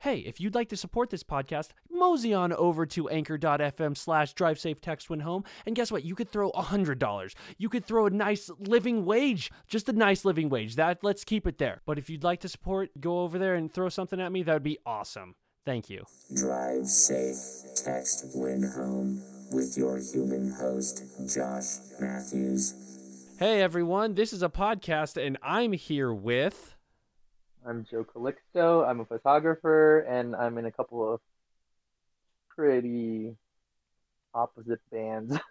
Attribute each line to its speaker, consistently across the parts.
Speaker 1: hey, if you'd like to support this podcast, mosey on over to anchor.fm slash drive safe text when home. And guess what? You could throw $100. You could throw a nice living wage, just a nice living wage. That Let's keep it there. But if you'd like to support, go over there and throw something at me. That would be awesome. Thank you.
Speaker 2: Drive safe, text when home with your human host, Josh Matthews.
Speaker 1: Hey everyone, this is a podcast, and I'm here with.
Speaker 3: I'm Joe Calixto. I'm a photographer, and I'm in a couple of pretty opposite bands.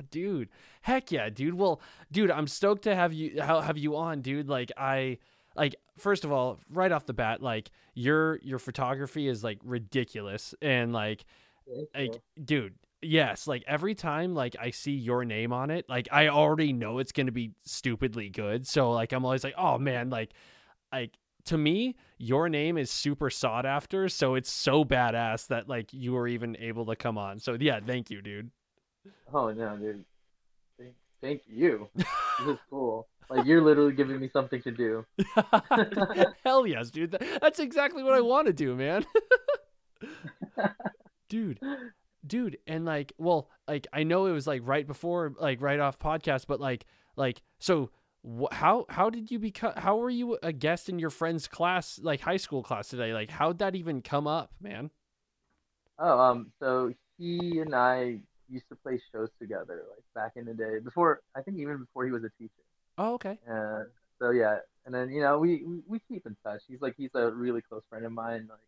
Speaker 1: dude, heck yeah, dude. Well, dude, I'm stoked to have you have you on, dude. Like I like first of all, right off the bat, like your your photography is like ridiculous and like like dude, yes, like every time like I see your name on it, like I already know it's going to be stupidly good. So like I'm always like, "Oh man, like like to me, your name is super sought after, so it's so badass that like you were even able to come on. So yeah, thank you, dude.
Speaker 3: Oh no, dude. Thank, thank you. this is cool. Like you're literally giving me something to do.
Speaker 1: Hell yes, dude. That's exactly what I want to do, man. dude. Dude, and like, well, like I know it was like right before like right off podcast, but like like so wh- how how did you become how were you a guest in your friend's class like high school class today? Like how'd that even come up, man?
Speaker 3: Oh, um so he and I used to play shows together like back in the day before I think even before he was a teacher.
Speaker 1: Oh, okay.
Speaker 3: Uh, so yeah, and then you know we, we we keep in touch. He's like he's a really close friend of mine. Like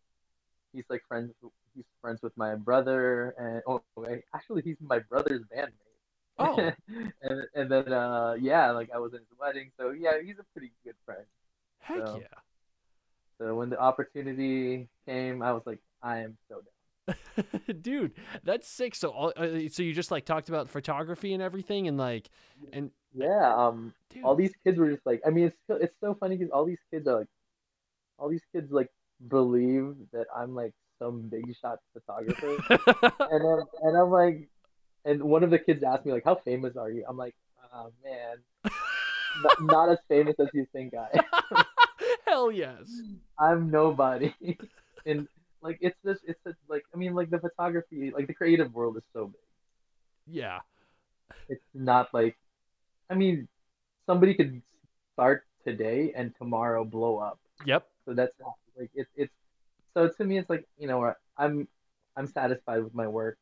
Speaker 3: he's like friends. He's friends with my brother, and oh, wait, actually he's my brother's bandmate.
Speaker 1: Oh.
Speaker 3: and and then uh yeah, like I was in his wedding, so yeah, he's a pretty good friend.
Speaker 1: Heck
Speaker 3: So-
Speaker 1: yeah.
Speaker 3: So when the opportunity came, I was like, I am so down.
Speaker 1: dude that's sick so all, uh, so you just like talked about photography and everything and like and
Speaker 3: Yeah, um,
Speaker 1: dude,
Speaker 3: all these kids were just like, I mean, it's it's so funny because all these kids are like, all these kids like believe that I'm like some big shot photographer, and then, and I'm like, and one of the kids asked me like, how famous are you? I'm like, oh man, not, not as famous as you think I. am.
Speaker 1: hell yes
Speaker 3: I'm nobody, and like it's just it's just, like I mean like the photography like the creative world is so big.
Speaker 1: yeah
Speaker 3: It's not like, I mean, somebody could start today and tomorrow blow up.
Speaker 1: yep
Speaker 3: So that's like it's it's so to me it's like you know I'm I'm satisfied with my work.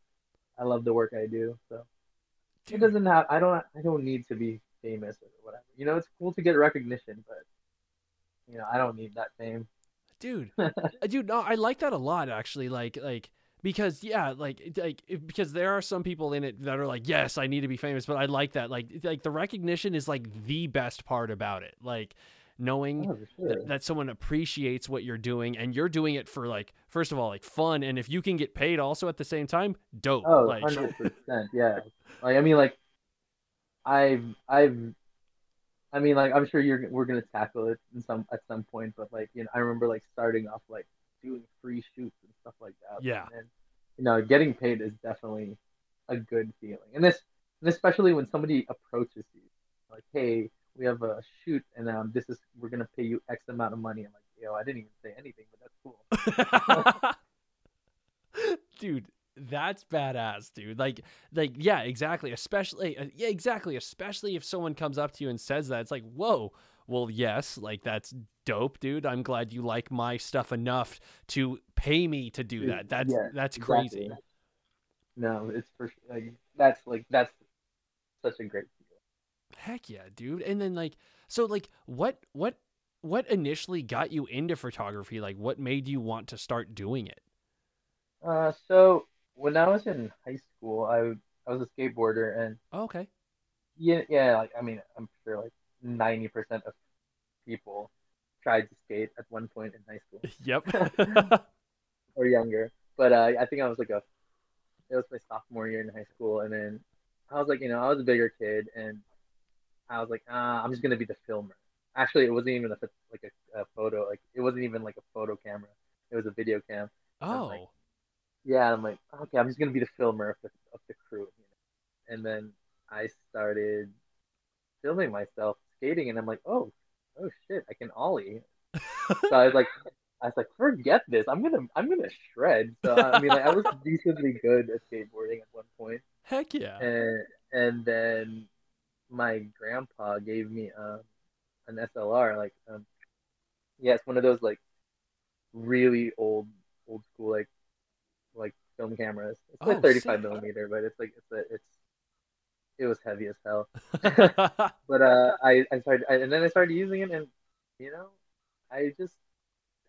Speaker 3: I love the work I do. So it doesn't have I don't I don't need to be famous or whatever. You know, it's cool to get recognition, but you know, I don't need that fame.
Speaker 1: dude Uh, dude no i like that a lot actually like like because yeah like like because there are some people in it that are like yes i need to be famous but i like that like like the recognition is like the best part about it like knowing
Speaker 3: Oh, sure.
Speaker 1: that, that someone appreciates what you're doing and you're doing it for like first of all like fun and if you can get paid also at the same time dope
Speaker 3: Oh,
Speaker 1: like
Speaker 3: 100%. Yeah. Like I mean like I've I've I mean like I'm sure you're we're to tackle it in some at some point but like you know I remember like starting off like doing free shoots and stuff like that.
Speaker 1: Yeah.
Speaker 3: And you know, getting paid is definitely a good feeling. And this and especially when somebody approaches you like, "Hey, we have a shoot and um this is we're going to pay you X amount of money." I'm like, "Yo, I didn't even say anything, but that's cool."
Speaker 1: dude that's badass dude like like yeah exactly especially uh, yeah exactly especially if someone comes up to you and says that it's like whoa well yes like that's dope dude i'm glad you like my stuff enough to pay me to do that that's
Speaker 3: Yeah,
Speaker 1: that's
Speaker 3: exactly.
Speaker 1: crazy
Speaker 3: No, it's for like that's like that's such a great.
Speaker 1: Heck yeah dude. And then like so like what what what initially got you into photography? Like what made you want to start doing it?
Speaker 3: Uh, so when I was in high school, I I was a skateboarder, and
Speaker 1: oh, okay.
Speaker 3: Yeah, yeah, like I mean, I'm sure like 90% of people tried to skate at one point in high school.
Speaker 1: Yep.
Speaker 3: Or younger. But uh, I think I was like a it was my sophomore year in high school, and then I was like, you know, I was a bigger kid, and I was like, ah, I'm just gonna be the filmer. Actually, it wasn't even a like a, a photo, like it wasn't even like a photo camera. It was a video cam.
Speaker 1: oh
Speaker 3: like, yeah, I'm like, okay, I'm just gonna be the filmer of the of the crew, you know. And then I started filming myself skating, and I'm like, oh, oh shit, I can ollie. so I was like, I was like, forget this. I'm gonna I'm gonna shred. So I mean, like, I was decently good at skateboarding at one point,
Speaker 1: Heck yeah.
Speaker 3: and and then my grandpa gave me um an SLR. Like, um, yeah, it's one of those like really old old school like like film cameras. It's like
Speaker 1: Oh,
Speaker 3: 35
Speaker 1: sick.
Speaker 3: millimeter, but it's like it's a, it's it was heavy as hell. But uh, I I started I, and then I started using it, and you know, I just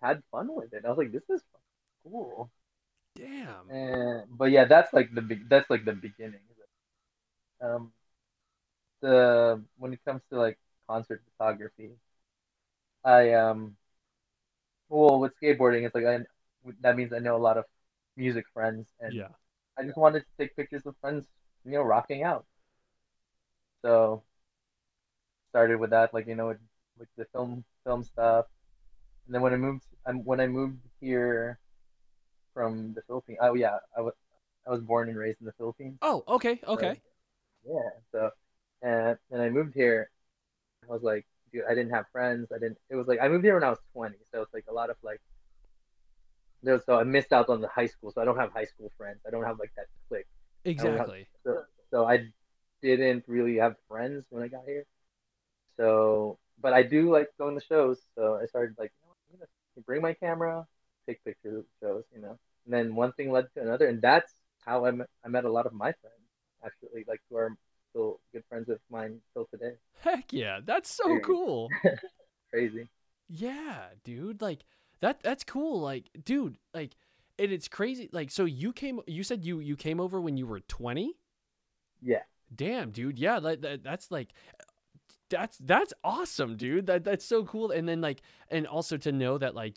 Speaker 3: had fun with it. I was like, this is cool.
Speaker 1: Damn.
Speaker 3: And but yeah, that's like the big that's like the beginning. Um, the when it comes to like concert photography, I um, well with skateboarding, it's like I that means I know a lot of music friends, and
Speaker 1: Yeah.
Speaker 3: I just wanted to take pictures of friends, you know, rocking out. So started with that, like you know, with, with the film film stuff, and then when I moved, um, when I moved here from the Philippines, oh yeah, I was I was born and raised in the Philippines.
Speaker 1: Oh, okay, okay.
Speaker 3: Yeah. So, and I moved here. I was like, dude, I didn't have friends. I didn't. It was like I moved here when I was 20, so it's like a lot of like. There was, so I missed out on the high school, so I don't have high school friends. I don't have like that clique.
Speaker 1: Exactly.
Speaker 3: So, so I didn't really have friends when I got here. So, but I do like going to shows. So I started like, you know, I'm gonna bring my camera, take pictures of shows, you know. And then one thing led to another, and that's how I met, I met a lot of my friends actually, like who are still good friends of mine till today.
Speaker 1: Heck yeah. That's so cool.
Speaker 3: Crazy.
Speaker 1: Yeah, dude. Like that that's cool. Like, dude, like and it's crazy. Like so you came you said you you came over when you were 20?
Speaker 3: Yeah.
Speaker 1: Damn, dude. Yeah, that, that that's like that's that's awesome, dude. That that's so cool. And then like and also to know that like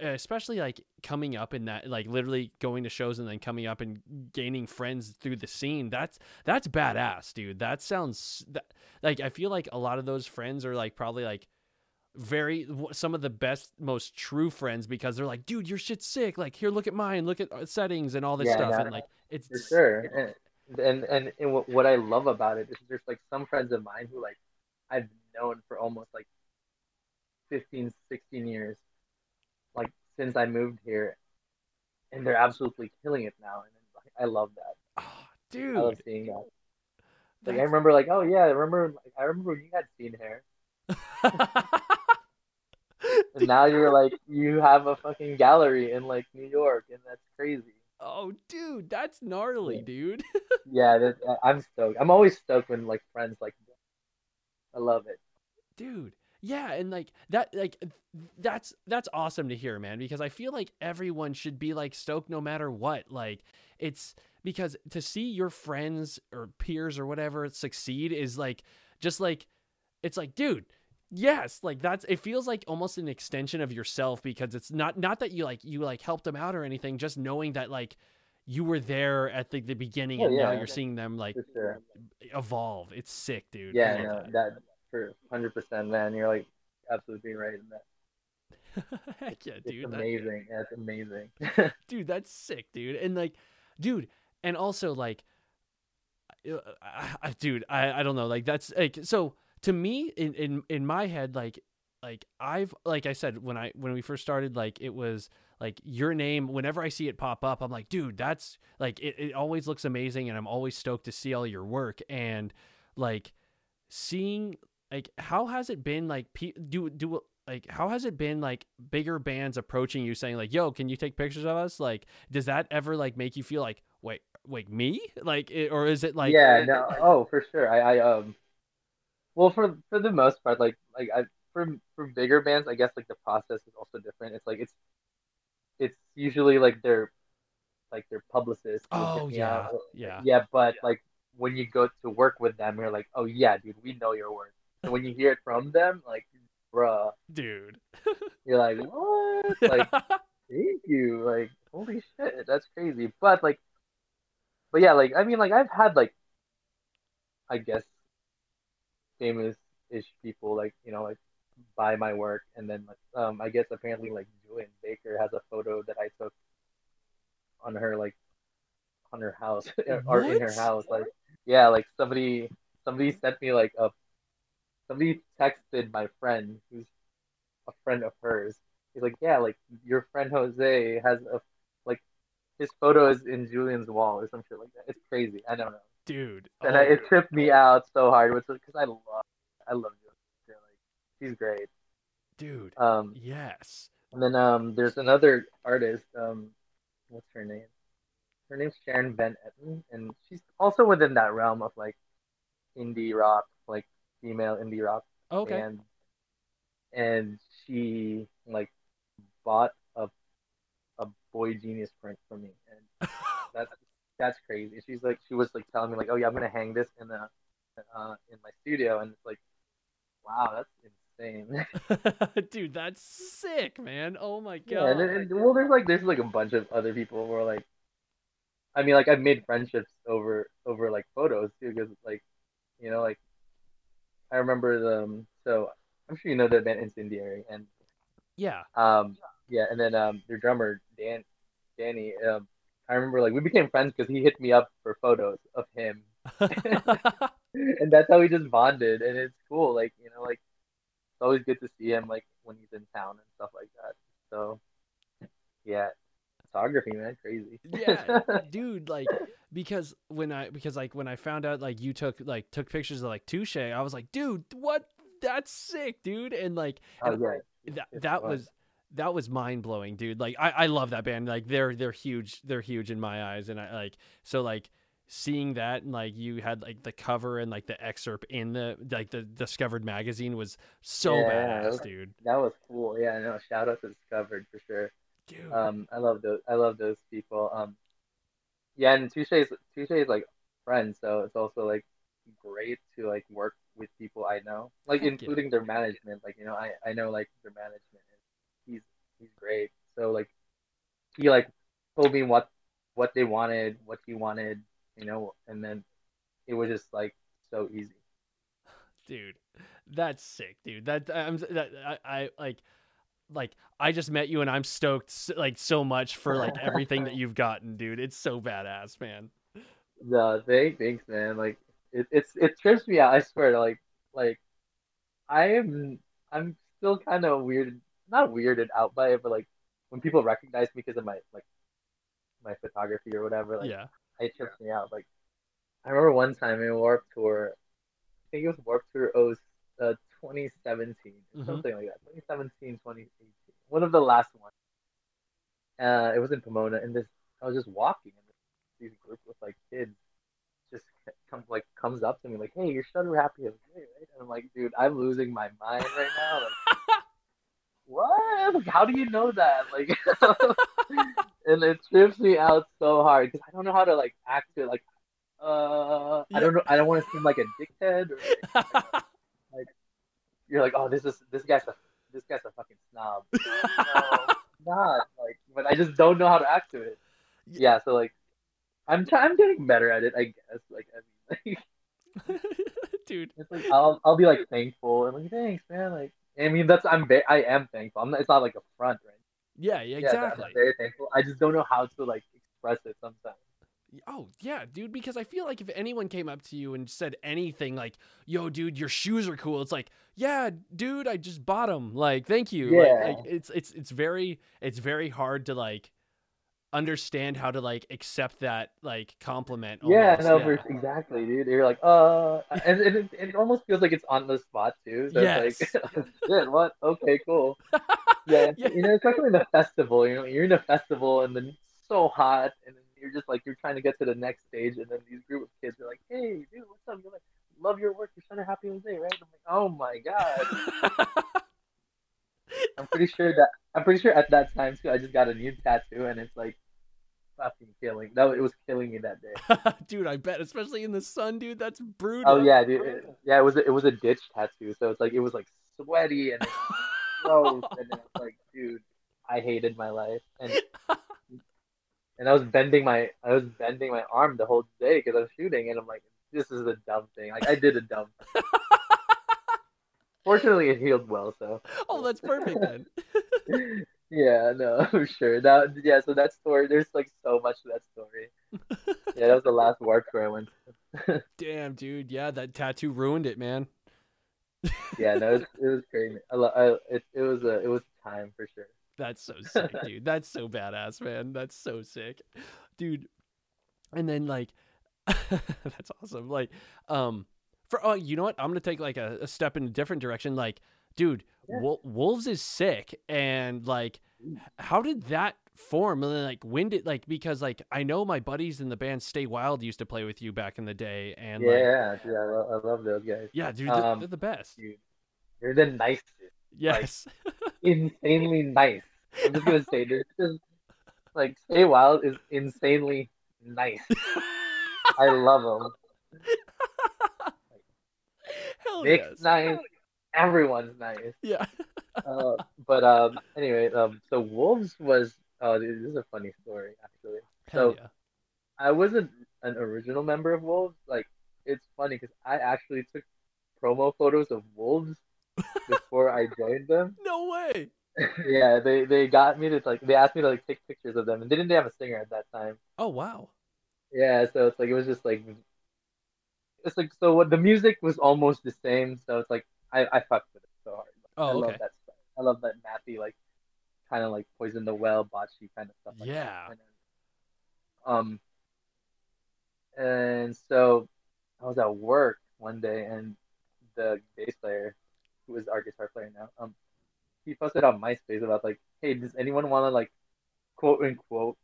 Speaker 1: especially like coming up in that like literally going to shows and then coming up and gaining friends through the scene that's that's badass dude. That sounds that, like i feel like a lot of those friends are like probably like very some of the best most true friends because they're like dude your shit's sick. Like here look at mine. Look at uh, settings and all this
Speaker 3: Yeah,
Speaker 1: stuff.
Speaker 3: No,
Speaker 1: and like it's
Speaker 3: For sure. And and, and, what, what I love about it is there's like some friends of mine who like I've known for almost like 15, 16 years, since I moved here, and they're absolutely killing it now. And I love that.
Speaker 1: Ah,
Speaker 3: I love
Speaker 1: dude
Speaker 3: seeing that. Like I remember, like, oh yeah, I remember, like, I remember when you had seen hair, and now you're like, you have a fucking gallery in like New York, and that's crazy.
Speaker 1: oh dude that's gnarly
Speaker 3: Yeah.
Speaker 1: dude
Speaker 3: Yeah, that, I'm stoked. I'm always stoked when like friends like, I love it.
Speaker 1: dude yeah and like that like that's that's awesome to hear man because i feel like everyone should be like stoked no matter what like it's because to see your friends or peers or whatever succeed is like just like it's like dude yes like that's it feels like almost an extension of yourself because it's not not that you like you like helped them out or anything just knowing that like you were there at the, the beginning
Speaker 3: Oh,
Speaker 1: and now
Speaker 3: yeah.
Speaker 1: you're seeing them like
Speaker 3: sure.
Speaker 1: evolve it's sick dude
Speaker 3: Yeah, no,
Speaker 1: that.
Speaker 3: that for hundred percent, man. You're like absolutely right in that.
Speaker 1: Heck yeah, dude. that-
Speaker 3: amazing. That's, it's amazing.
Speaker 1: dude, that's sick, dude. And like, dude, and also like, uh, I, I, dude, I, I don't know, like that's like so to me in in in my head, like like I've like I said when I when we first started, like it was like your name. Whenever I see it pop up, I'm like, dude, that's like it. It always looks amazing, and I'm always stoked to see all your work and like seeing like how has it been like pe- do do like how has it been like bigger bands approaching you saying like yo can you take pictures of us like does that ever like make you feel like wait wait me like it, or is it like
Speaker 3: yeah, no, oh, for sure. I, I um, well, for for the most part, like like I for for bigger bands, I guess like the process is also different. It's like it's it's usually like their like their publicist.
Speaker 1: oh yeah
Speaker 3: out.
Speaker 1: yeah
Speaker 3: yeah, but like when you go to work with them, you're like, oh yeah, dude, we know your work. And when you hear it from them, like, bruh,
Speaker 1: dude
Speaker 3: you're like, what? Like, thank you. Like, holy shit, that's crazy. But like, but yeah, like, I mean, like, I've had like, I guess, famous-ish people like, you know, like, buy my work, and then like, um, I guess apparently like Julien Baker has a photo that I took on her like, on her house or in her house, like, yeah, like somebody somebody sent me like a somebody texted my friend who's a friend of hers. He's like, yeah, like your friend Jose has a like his photo is in Julien's wall or some shit like that. It's crazy. I don't know.
Speaker 1: dude.
Speaker 3: And
Speaker 1: oh,
Speaker 3: I, it tripped me out so hard, which because I love, I love Julien. Like she's great.
Speaker 1: dude.
Speaker 3: Um,
Speaker 1: Yes.
Speaker 3: and then um, there's another artist. Um, what's her name? Her name's Sharon Van Etten, and she's also within that realm of like indie rock, like female indie rock
Speaker 1: Okay.
Speaker 3: and and she like bought a a boygenius print for me and that's that's crazy she's like she was like telling me like oh yeah i'm gonna hang this in the uh in my studio and it's like wow that's insane
Speaker 1: dude, that's sick, man. Oh my
Speaker 3: yeah
Speaker 1: god.
Speaker 3: and, and, well there's like there's like a bunch of other people who are like i mean like i've made friendships over over like photos too because like you know like i remember them so i'm sure you know the band incendiary and
Speaker 1: yeah.
Speaker 3: Um, yeah, and then um, their drummer Dan, Danny. Um, I remember like we became friends because he hit me up for photos of him, and that's how we just bonded. And it's cool, like you know, like it's always good to see him like when he's in town and stuff like that. So, yeah, photography, man, crazy.
Speaker 1: yeah dude like because when i because like when i found out like you took like took pictures of like touche i was like dude what that's sick dude and like
Speaker 3: oh
Speaker 1: and
Speaker 3: yeah,
Speaker 1: that
Speaker 3: it's
Speaker 1: that
Speaker 3: fun.
Speaker 1: was that was mind blowing dude like I, I love that band like they're they're huge they're huge in my eyes and i like so like seeing that and like you had like the cover and like the excerpt in the like the discovered magazine was so
Speaker 3: Yeah,
Speaker 1: badass dude
Speaker 3: that was cool. Yeah, no, shout out to Discovered for sure.
Speaker 1: Dude
Speaker 3: Um, I love those. I love those people. Um, yeah, and Touche's Touche's like friends, so it's also like great to like work with people I know, like
Speaker 1: yeah.
Speaker 3: including their management. Like you know, I I know like their management. And he's he's great. So like he like told me what what they wanted, what he wanted, you know, and then it was just like so easy.
Speaker 1: dude that's sick dude that i'm that I, I like like i just met you and i'm stoked like so much for like everything that you've gotten dude it's so badass man
Speaker 3: No, thanks, thanks, man. Like it, it's it trips me out. I swear. Like like I am I'm still kind of weird, not weirded out by it, but like when people recognize me because of my like my photography or whatever, like
Speaker 1: yeah
Speaker 3: it trips me out. Like I remember one time in Warped Tour, I think it was Warped Tour oh, uh, 2017,
Speaker 1: Mhm.
Speaker 3: something like that. 2017, 2018, one of the last ones. Uh, it was in Pomona, and this I was just walking, and this group with like kids just comes like comes up to me like, "Hey, you're Shutter Happy right?" And I'm like, "Dude, I'm losing my mind right now." Like, what? Like, how do you know that? Like, and it trips me out so hard because I don't know how to like act it. Like, uh, I don't know. I don't want to seem like a dickhead. Or, like, you're like, oh, this is this guy's a this guy's a fucking snob. No, not like, but I just don't know how to act to it. Yeah, so like, I'm try- I'm getting better at it, I guess. Like, I mean, like,
Speaker 1: dude
Speaker 3: it's like I'll I'll be like thankful and like, thanks, man. Like, I mean, that's I'm ba- I am thankful. I'm not, it's not like a front, right?
Speaker 1: yeah, yeah
Speaker 3: Yeah,
Speaker 1: exactly
Speaker 3: I'm very thankful. I just don't know how to like express it sometimes.
Speaker 1: Oh yeah, dude. Because I feel like if anyone came up to you and said anything like, "Yo, dude, your shoes are cool," it's like, "Yeah, dude, I just bought them." Like, thank you.
Speaker 3: Yeah.
Speaker 1: Like, it's it's it's very it's very hard to like understand how to like accept that like compliment.
Speaker 3: Yeah,
Speaker 1: almost.
Speaker 3: no, for- exactly, dude. You're like, uh, and, and it, it almost feels like it's on the spot too. So it's
Speaker 1: Yes.
Speaker 3: like, shit, what? Okay, cool. Yeah,
Speaker 1: Yeah.
Speaker 3: you know, especially in the festival. You know, you're in a festival and then it's so hot, and then you're just like you're trying to get to the next stage, and then these group of kids are like, "Hey, dude, what's up? You're like, love your work. You're Shutter Happy Jose, right?" I'm like, "Oh my god." I'm pretty sure that I'm pretty sure at that time too. I just got a new tattoo, and it's like fucking killing. No, it was killing me that day.
Speaker 1: dude, I bet, especially in the sun, dude. That's brutal.
Speaker 3: Oh yeah, dude. It- yeah, it was a, it was a ditch tattoo, so it's like it was like sweaty and gross, and it's like, dude, I hated my life, and and I was bending my I was bending my arm the whole day because I was shooting, and I'm like, this is a dumb thing. Like I did a dumb. thing. Fortunately, it healed well, so
Speaker 1: oh, that's perfect then.
Speaker 3: yeah, no, for sure. That yeah, so that story, there's like so much to that story. Yeah, that was the last warped tour I went. to.
Speaker 1: Damn, dude. Yeah, that tattoo ruined it, man.
Speaker 3: Yeah, no, it was, it was crazy. I, I it it was a it was time for sure.
Speaker 1: That's so sick, dude. That's so badass, man. That's so sick. Dude. And then like that's awesome. Like um for oh, you know what? I'm to take like a, a step in a different direction like dude,
Speaker 3: Yeah.
Speaker 1: Wol- Wolves is sick and like how did that form and then like when did like because like I know my buddies in the band Stay Wild used to play with you back in the day and like
Speaker 3: yeah, dude, I, lo- I love those guys.
Speaker 1: yeah, dude, they're,
Speaker 3: Um,
Speaker 1: they're the best.
Speaker 3: Dude, they're the nicest,
Speaker 1: Yes.
Speaker 3: insanely nice. I'm just gonna say this, like Stay Wild is insanely nice. I love them.
Speaker 1: Hell
Speaker 3: Nick's
Speaker 1: yes.
Speaker 3: nice. Everyone's nice.
Speaker 1: Yeah.
Speaker 3: Uh, but um, anyway, um, so Wolves was. Oh, this is a funny story actually.
Speaker 1: Hell
Speaker 3: So
Speaker 1: yeah.
Speaker 3: I wasn't an original member of Wolves. Like, it's funny because I actually took promo photos of Wolves before I joined them.
Speaker 1: No way.
Speaker 3: yeah, they they got me to like they asked me to like take pictures of them, and they didn't have a singer at that time.
Speaker 1: Oh wow.
Speaker 3: Yeah, so it's like it was just like it's like so what the music was almost the same, so it's like I I fucked with it so hard. I
Speaker 1: Oh,
Speaker 3: love
Speaker 1: okay.
Speaker 3: that stuff. I love that nappy like kind of like poison the well botchy kind of stuff. Like that.
Speaker 1: Yeah.
Speaker 3: And then, um, and so I was at work one day, and the bass player, who is our guitar player now, um, he posted on MySpace about like, hey, does anyone want to like, quote unquote,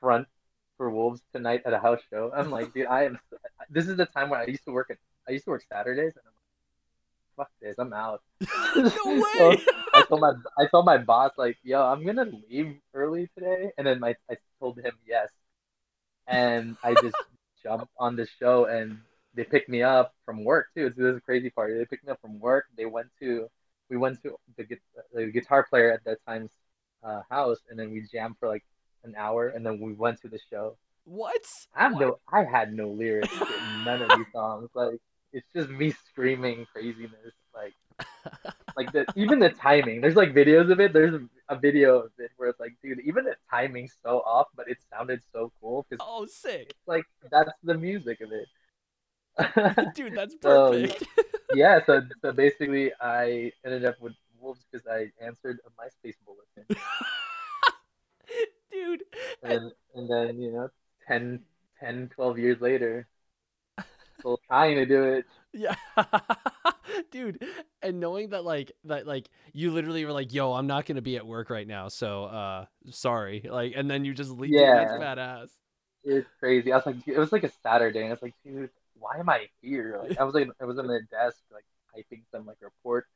Speaker 3: front for Wolves tonight at a house show? I'm like, dude, I am. This is the time where I used to work at. I used to work Saturdays, and I'm like, fuck this, I'm out.
Speaker 1: no
Speaker 3: So,
Speaker 1: way.
Speaker 3: I told my I told my boss like, yo, I'm gonna leave early today, and then my I told him yes, and I just jumped on the show, and they picked me up from work too. This is a crazy part. They picked me up from work. They went to we went to the, the guitar player at that time's uh, house, and then we jammed for like an hour, and then we went to the show.
Speaker 1: what?
Speaker 3: I have no, I had no lyrics none of these songs. Like it's just me screaming craziness. Like, like the even the timing. There's like videos of it. There's a, a video of it where it's like, dude, even the timing's so off, but it sounded so cool because
Speaker 1: Oh, sick.
Speaker 3: like that's the music of it.
Speaker 1: Dude, that's perfect.
Speaker 3: yeah, so so basically, I ended up with Wolves because I answered a MySpace bulletin,
Speaker 1: Dude.
Speaker 3: and and then you know, 10, 10 12 years later, still trying to do it.
Speaker 1: Yeah. Dude, and knowing that like that like you literally were like, "Yo, I'm not going to be at work right now." So, uh sorry. Like and then you just leave. Dude, that's
Speaker 3: Yeah.
Speaker 1: badass.
Speaker 3: It's crazy. I was like, it was like a Saturday, and I was like, dude, why am I here? Like, I was like, I was on the desk, like typing some like report.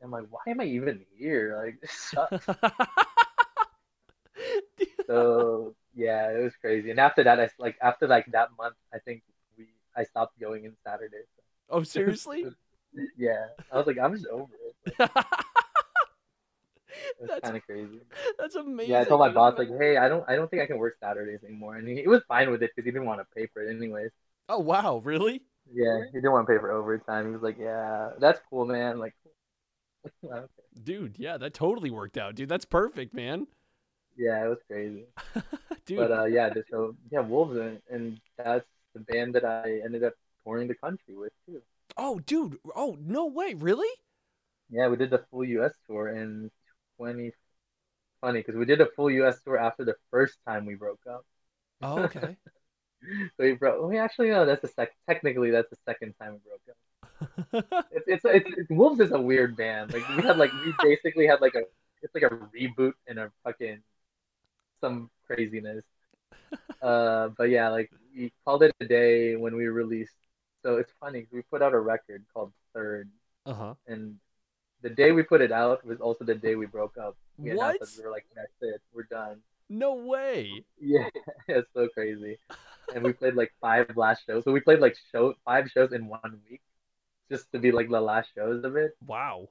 Speaker 3: And I'm like, why am I even here? Like, this sucks. So yeah, it was crazy. And after that, I like after like that month, I think we I stopped going in Saturdays.
Speaker 1: oh, seriously?
Speaker 3: Yeah, I was like, I'm just over it. Like,
Speaker 1: that's
Speaker 3: kind of crazy.
Speaker 1: that's amazing.
Speaker 3: Yeah, I told my boss like, hey, I don't I don't think I can work Saturdays anymore, and he, he was fine with it because he didn't want to pay for it anyways.
Speaker 1: Oh, wow, really?
Speaker 3: Yeah, he didn't want to pay for overtime. He was like, yeah, that's cool, man. Like, okay.
Speaker 1: Dude, yeah, that totally worked out. Dude, that's perfect, man.
Speaker 3: yeah, it was crazy.
Speaker 1: Dude.
Speaker 3: But uh, yeah, so yeah, Wolves, and, and that's the band that I ended up touring the country with too.
Speaker 1: oh, dude. Oh, no way. Really?
Speaker 3: Yeah, we did the full U.S. tour in 20. Funny because we did a full U.S. tour after the first time we broke up.
Speaker 1: Oh, okay.
Speaker 3: So we broke. We actually no, that's the sec. Technically, that's the second time we broke up. It's it's, it's it's Wolves is a weird band. Like we had like we basically had like a it's like a reboot and a fucking some craziness. Uh, but yeah, like we called it a day when we released. So it's funny. We put out a record called Third,
Speaker 1: uh-huh.
Speaker 3: and the day we put it out was also the day we broke up. We
Speaker 1: What?
Speaker 3: we were like, that's it, we're done.
Speaker 1: No way.
Speaker 3: Yeah, it's so crazy. And we played like five last shows. So we played like show five shows in one week, just to be like the last shows of it.
Speaker 1: Wow.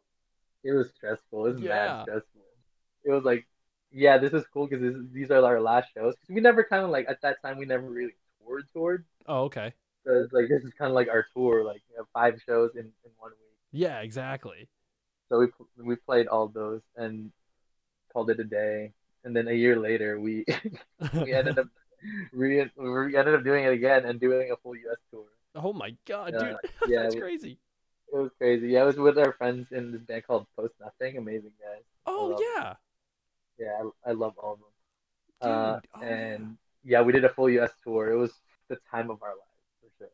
Speaker 3: It was stressful. It was
Speaker 1: Yeah.
Speaker 3: mad stressful. It was like, yeah, this is cool because these are our last shows. 'Cause we never kind of like at that time we never really toured toured.
Speaker 1: Oh, okay.
Speaker 3: So it's like this is kind of like our tour. Like you have five shows in, in one week.
Speaker 1: Yeah, exactly.
Speaker 3: So we we played all those and called it a day. And then a year later, we we ended up we, we ended up doing it again and doing a full U.S. tour.
Speaker 1: oh my god,
Speaker 3: Uh,
Speaker 1: dude.
Speaker 3: yeah,
Speaker 1: That's
Speaker 3: we-
Speaker 1: crazy.
Speaker 3: It was crazy. Yeah, I was with our friends in this band called Post Nothing. Amazing guys.
Speaker 1: Oh yeah.
Speaker 3: Yeah, I, I love all of them.
Speaker 1: Dude,
Speaker 3: uh,
Speaker 1: oh, yeah.
Speaker 3: and yeah. we did a full U.S. tour. It was the time of our lives for sure.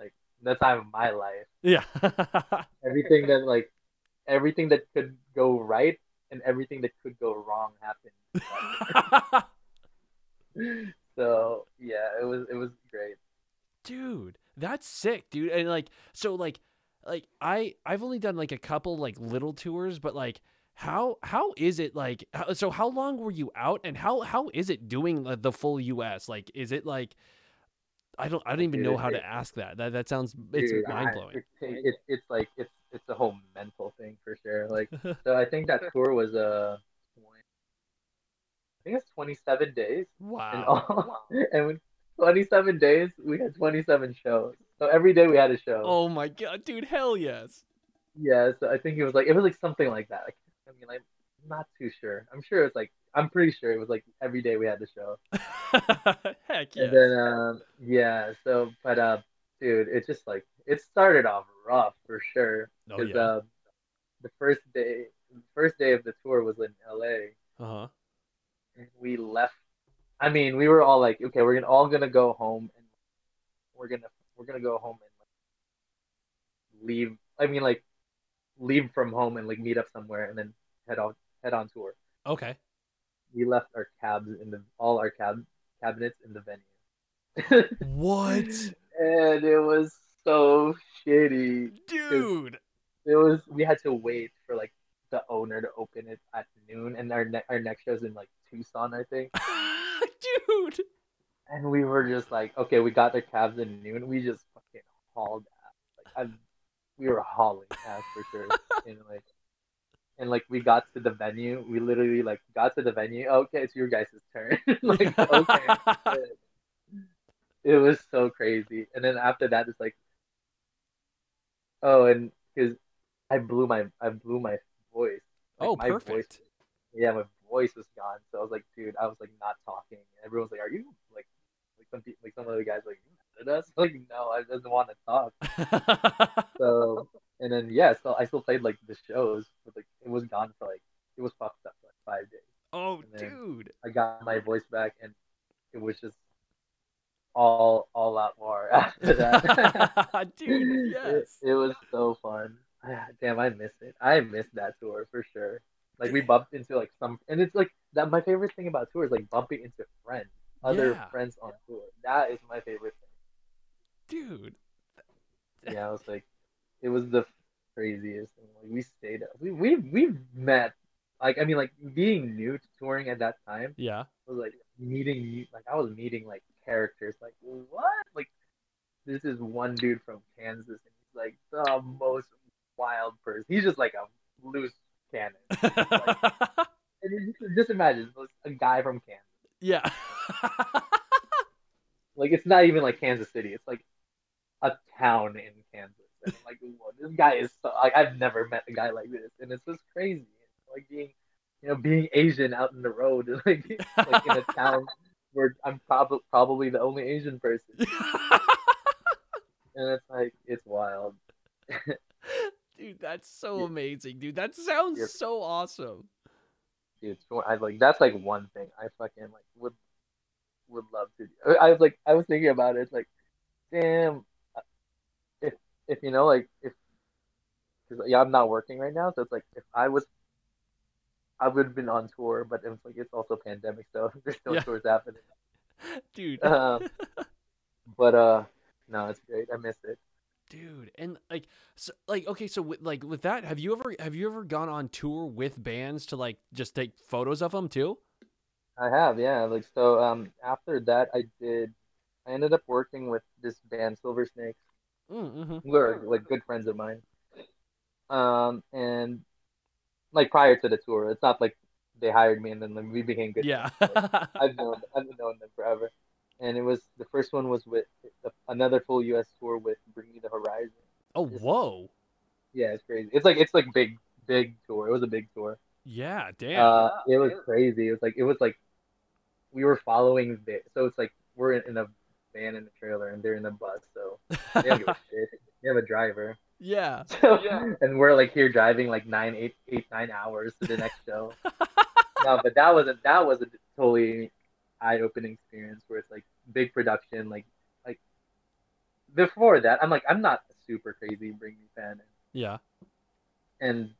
Speaker 3: Like the time of my life.
Speaker 1: Yeah.
Speaker 3: Everything that like, everything that could go right and everything that could go wrong happened. so yeah, it was it was great.
Speaker 1: dude that's sick dude. And like so like like i i've only done like a couple like little tours but like how how is it like how, so how long were you out? And how how is it doing the, the full us like is it like i don't i don't even know how
Speaker 3: it-
Speaker 1: to ask that. That that sounds it's
Speaker 3: Dude,
Speaker 1: mind-blowing.
Speaker 3: It, it, it's like it's it's a whole mental thing for sure. Like so, I think that tour was uh, 20, I think it's twenty seven days. And
Speaker 1: wow
Speaker 3: all, and with 27 days, we had 27 shows. So every day we had a show.
Speaker 1: oh my god dude hell yes
Speaker 3: Yeah, so I think it was like it was like something like that. Like, I mean, I'm not too sure. I'm sure it's like I'm pretty sure it was like every day we had the show.
Speaker 1: heck yes
Speaker 3: And then um yeah, so but uh dude, it just like it started off rough for sure.
Speaker 1: oh
Speaker 3: Because
Speaker 1: yeah
Speaker 3: uh, the first day the first day of the tour was in LA
Speaker 1: uh-huh
Speaker 3: and we left I mean, we were all like, okay, we're gonna all gonna go home and we're gonna we're gonna go home and like leave I mean like leave from home and like meet up somewhere and then head on head on tour.
Speaker 1: okay
Speaker 3: We left our cabs in the all our cab cabinets in the venue.
Speaker 1: what
Speaker 3: and it was so shitty.
Speaker 1: dude
Speaker 3: It was we had to wait for like the owner to open it at noon and our ne- our next show's in like Tucson, I think.
Speaker 1: dude
Speaker 3: And we were just like, okay, we got the cabs at noon. We just fucking hauled ass. Like, I, we were hauling ass for sure. and like, and like we got to the venue. We literally like got to the venue. Oh, okay, it's your guys' turn. like, okay. It was so crazy. And then after that, it's like, oh, and because I blew my I blew my voice. Like,
Speaker 1: oh
Speaker 3: my Voice,
Speaker 1: perfect
Speaker 3: yeah, my voice was gone. So I was like, dude, I was like not talking. And everyone was like, are you like like some people like some of the guys like at us? Like no, I doesn't want to talk. So and then yeah, so I still played like the shows, but like it was gone for like it was fucked up for like five days.
Speaker 1: oh dude
Speaker 3: I got my voice back and it was just all all out war after that.
Speaker 1: dude
Speaker 3: It,
Speaker 1: yes
Speaker 3: it was so fun. Ah, Damn, I miss it. I miss that tour for sure. Like we bumped into like some, and it's like that. My favorite thing about tour is like bumping into friends, other
Speaker 1: Yeah.
Speaker 3: friends on tour. That is my favorite thing.
Speaker 1: dude
Speaker 3: Yeah, I was like, it was the craziest. thing. Like we stayed, up. we we we met. Like I mean, like being new to touring at that time
Speaker 1: yeah
Speaker 3: was like meeting. Like I was meeting like characters. Like what? Like this is one dude from Kansas, and he's like the most wild person. He's just like a loose cannon. And just, just imagine like, a guy from Kansas.
Speaker 1: yeah
Speaker 3: Like it's not even like Kansas City. It's like a town in Kansas. And I'm like, whoa, this guy is so like I've never met a guy like this, and it's just crazy. Like being, you know, being Asian out in the road, like like in a town where I'm probably probably the only Asian person, and it's like it's wild.
Speaker 1: Dude that's so
Speaker 3: Yeah.
Speaker 1: amazing dude that sounds
Speaker 3: Yep.
Speaker 1: so awesome
Speaker 3: dude. I like that's like one thing I fucking like would would love to. do. I I was like I was thinking about it. It's like, damn, if if you know like if because yeah I'm not working right now, so it's like if I was. I would have been on tour, but it's like it's also pandemic, so there's no
Speaker 1: Yeah.
Speaker 3: tours happening.
Speaker 1: dude
Speaker 3: Um, but uh, no, it's great. I miss it.
Speaker 1: Dude and like so like okay so with, like with that have you ever have you ever gone on tour with bands to like just take photos of them too
Speaker 3: I have, yeah. Like so, um, after that, I did. I ended up working with this band, Silver Snakes.
Speaker 1: mm-hmm.
Speaker 3: who are like good friends of mine. Um, and like prior to the tour, it's not like they hired me and then like, we became good.
Speaker 1: yeah
Speaker 3: friends. I've known I've known them forever, and it was the first one was with another full U.S. tour with Bring Me the Horizon.
Speaker 1: oh whoa
Speaker 3: Yeah, it's crazy. It's like it's like big big tour. It was a big tour.
Speaker 1: yeah damn
Speaker 3: Uh, it was crazy. It was like it was like we were following the so it's like we're in, in a van in a trailer and they're in a bus, so they don't a shit. They have a driver.
Speaker 1: Yeah.
Speaker 3: So, yeah. and we're like here driving like nine, eight, eight, nine hours to the next show. no, but that was a that was a totally eye-opening experience where it's like big production, like like before that, I'm like I'm not a super crazy Bring Me fan,
Speaker 1: Yeah.
Speaker 3: and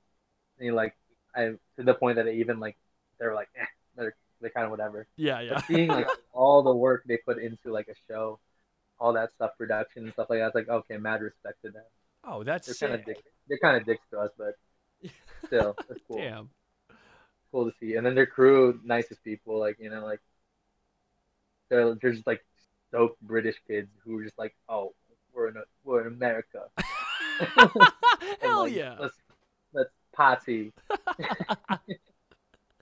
Speaker 3: you know, like I to the point that they even like they were like eh, they're they're kind of whatever.
Speaker 1: Yeah. Yeah.
Speaker 3: But seeing like all the work they put into like a show, all that stuff, production and stuff like that, it's like okay, mad respect to them.
Speaker 1: Oh, that's
Speaker 3: They're kind of dicks. They're kind of dicks to us, but still, it's cool.
Speaker 1: Damn.
Speaker 3: Cool to see. And then their crew, nicest people. Like you know, like just like stoked British kids who are just like, oh, we're in a, we're in America.
Speaker 1: Hell
Speaker 3: like,
Speaker 1: yeah.
Speaker 3: Let's let's party. uh,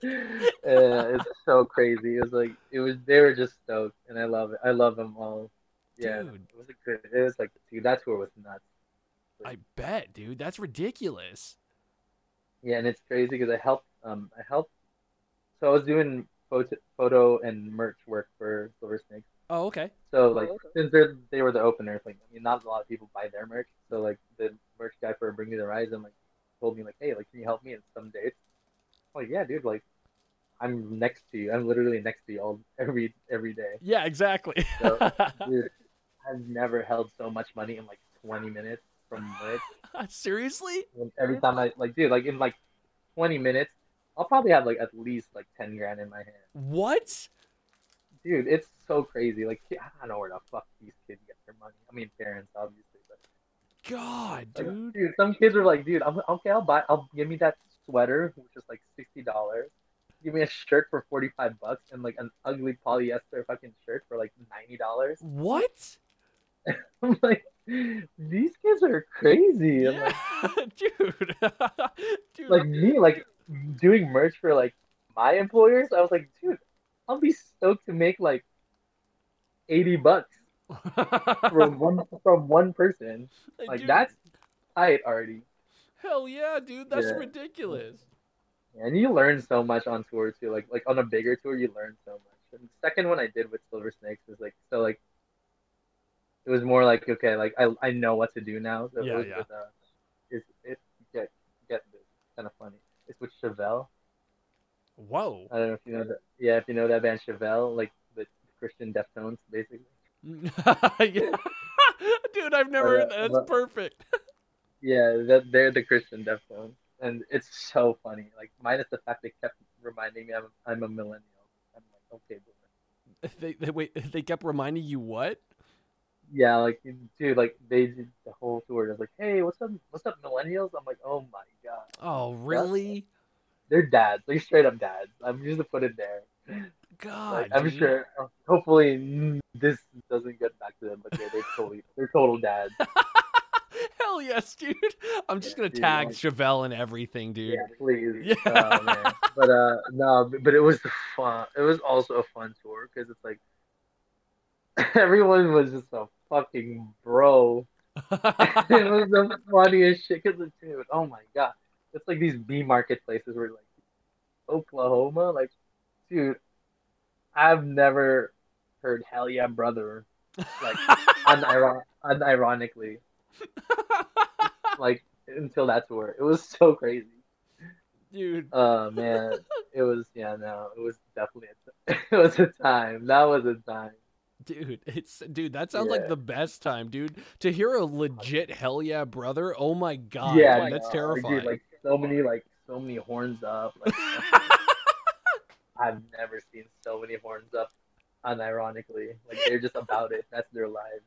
Speaker 3: it's so crazy. It was like it was. They were just stoked, and I love it. I love them all. Yeah,
Speaker 1: Dude.
Speaker 3: it was a good. It was like, dude, that tour was nuts.
Speaker 1: I bet, dude. That's ridiculous.
Speaker 3: Yeah, and it's crazy because I helped. Um, I helped. So I was doing photo, photo and merch work for Silver Snake.
Speaker 1: Oh, okay.
Speaker 3: So oh, like since they are they were the opener, like I mean, not a lot of people buy their merch. So like the merch guy for Bring Me the Horizon like told me like, hey, like can you help me in some dates? I'm like, yeah, dude, like I'm next to you. I'm literally next to you all every every day.
Speaker 1: Yeah, exactly.
Speaker 3: So, dude, I've never held so much money in like 20 minutes from merch.
Speaker 1: Seriously?
Speaker 3: And every time I like, dude, like in like 20 minutes, I'll probably have like at least like 10 grand in my hand.
Speaker 1: What?
Speaker 3: Dude, it's so crazy. Like I don't know where the fuck these kids get their money. I mean, parents obviously, but
Speaker 1: God, dude.
Speaker 3: dude, some kids are like, dude, I'm okay. I'll buy. I'll give me that sweater, which is like sixty dollars. Give me a shirt for forty five bucks and like an ugly polyester fucking shirt for like ninety dollars.
Speaker 1: What?
Speaker 3: I'm like, these kids are crazy. I'm like,
Speaker 1: Yeah, dude. dude.
Speaker 3: like me, like doing merch for like my employers. I was like, dude, I'll be stoked to make like eighty bucks from one from one person. Like
Speaker 1: Dude,
Speaker 3: that's tight already.
Speaker 1: hell yeah, dude. That's
Speaker 3: Yeah.
Speaker 1: ridiculous.
Speaker 3: And you learn so much on tour too. Like like on a bigger tour, you learn so much. And the second one I did with Silver Snakes was like so like it was more like okay, like I I know what to do now. So
Speaker 1: Yeah,
Speaker 3: it was
Speaker 1: yeah.
Speaker 3: with uh, it's it get get this kind of funny. It's with Chevelle.
Speaker 1: Whoa.
Speaker 3: I don't know if you know that. Yeah, if you know that band Chevelle, like the Christian Deftones, basically.
Speaker 1: Yeah. Dude, I've never heard that. That's
Speaker 3: But-
Speaker 1: perfect.
Speaker 3: Yeah, that they're the Christian Deftones, and it's so funny. Like minus the fact they kept reminding me I'm I'm a millennial. I'm like, okay, boomer.
Speaker 1: They, they wait. They kept reminding you what?
Speaker 3: Yeah, like dude, like they did the whole tour. They're like, hey, what's up? What's up, millennials? I'm like, oh my god,
Speaker 1: Oh, really?
Speaker 3: they're dads. They're straight up dads. I'm just to put it there.
Speaker 1: God,
Speaker 3: Like, I'm
Speaker 1: dude.
Speaker 3: sure. Hopefully, mm, this doesn't get back to them, but yeah, they're totally they're total dads.
Speaker 1: Hell yes, dude. I'm just
Speaker 3: Yeah,
Speaker 1: gonna
Speaker 3: dude,
Speaker 1: tag
Speaker 3: like-
Speaker 1: Chevelle and everything, dude.
Speaker 3: Yeah, please.
Speaker 1: Yeah.
Speaker 3: Oh, man. But uh, no, but, but it was fun. It was also a fun tour because it's like everyone was just a fucking bro. it was the funniest shit. Cause dude, oh my god, it's like these B marketplaces where like Oklahoma, like, dude, I've never heard hell yeah brother like uniron- unironically like until that tour. It was so crazy.
Speaker 1: dude.
Speaker 3: Oh man, it was yeah no, it was definitely a t- it was a time. That was a time.
Speaker 1: Dude, it's dude. That sounds like the best time, dude. To hear a legit hell yeah, brother. Oh my god,
Speaker 3: yeah,
Speaker 1: that's terrifying.
Speaker 3: Dude, like so many like so many horns up. Like I've never seen so many horns up unironically. Like they're just about it. That's their lives.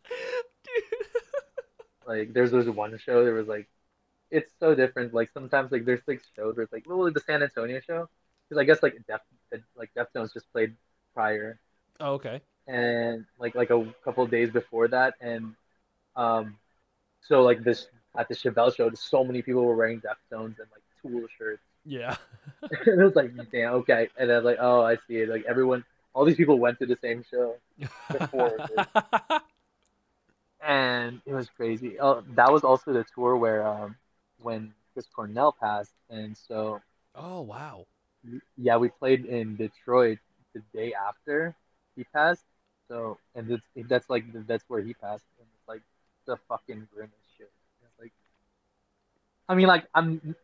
Speaker 1: Dude.
Speaker 3: Like there's this one show. There was like, it's so different. Like sometimes like there's like shows where it's like, well, like the San Antonio show, because I guess like Def like Deftones just played prior,
Speaker 1: Oh, okay.
Speaker 3: And like like a couple of days before that, and um, so like this at the Chevelle show, so many people were wearing Deftones and like Tool shirts.
Speaker 1: Yeah.
Speaker 3: and it was like, damn, okay. And I was like, oh, I see it. Like everyone, all these people went to the same show, Before and it was crazy. Oh, that was also the tour where um, when Chris Cornell passed, and so
Speaker 1: oh wow.
Speaker 3: yeah, we played in Detroit the day after he passed. So and it's, that's like that's where he passed, and it's like the fucking grimmest shit. It's like I mean, like I'm,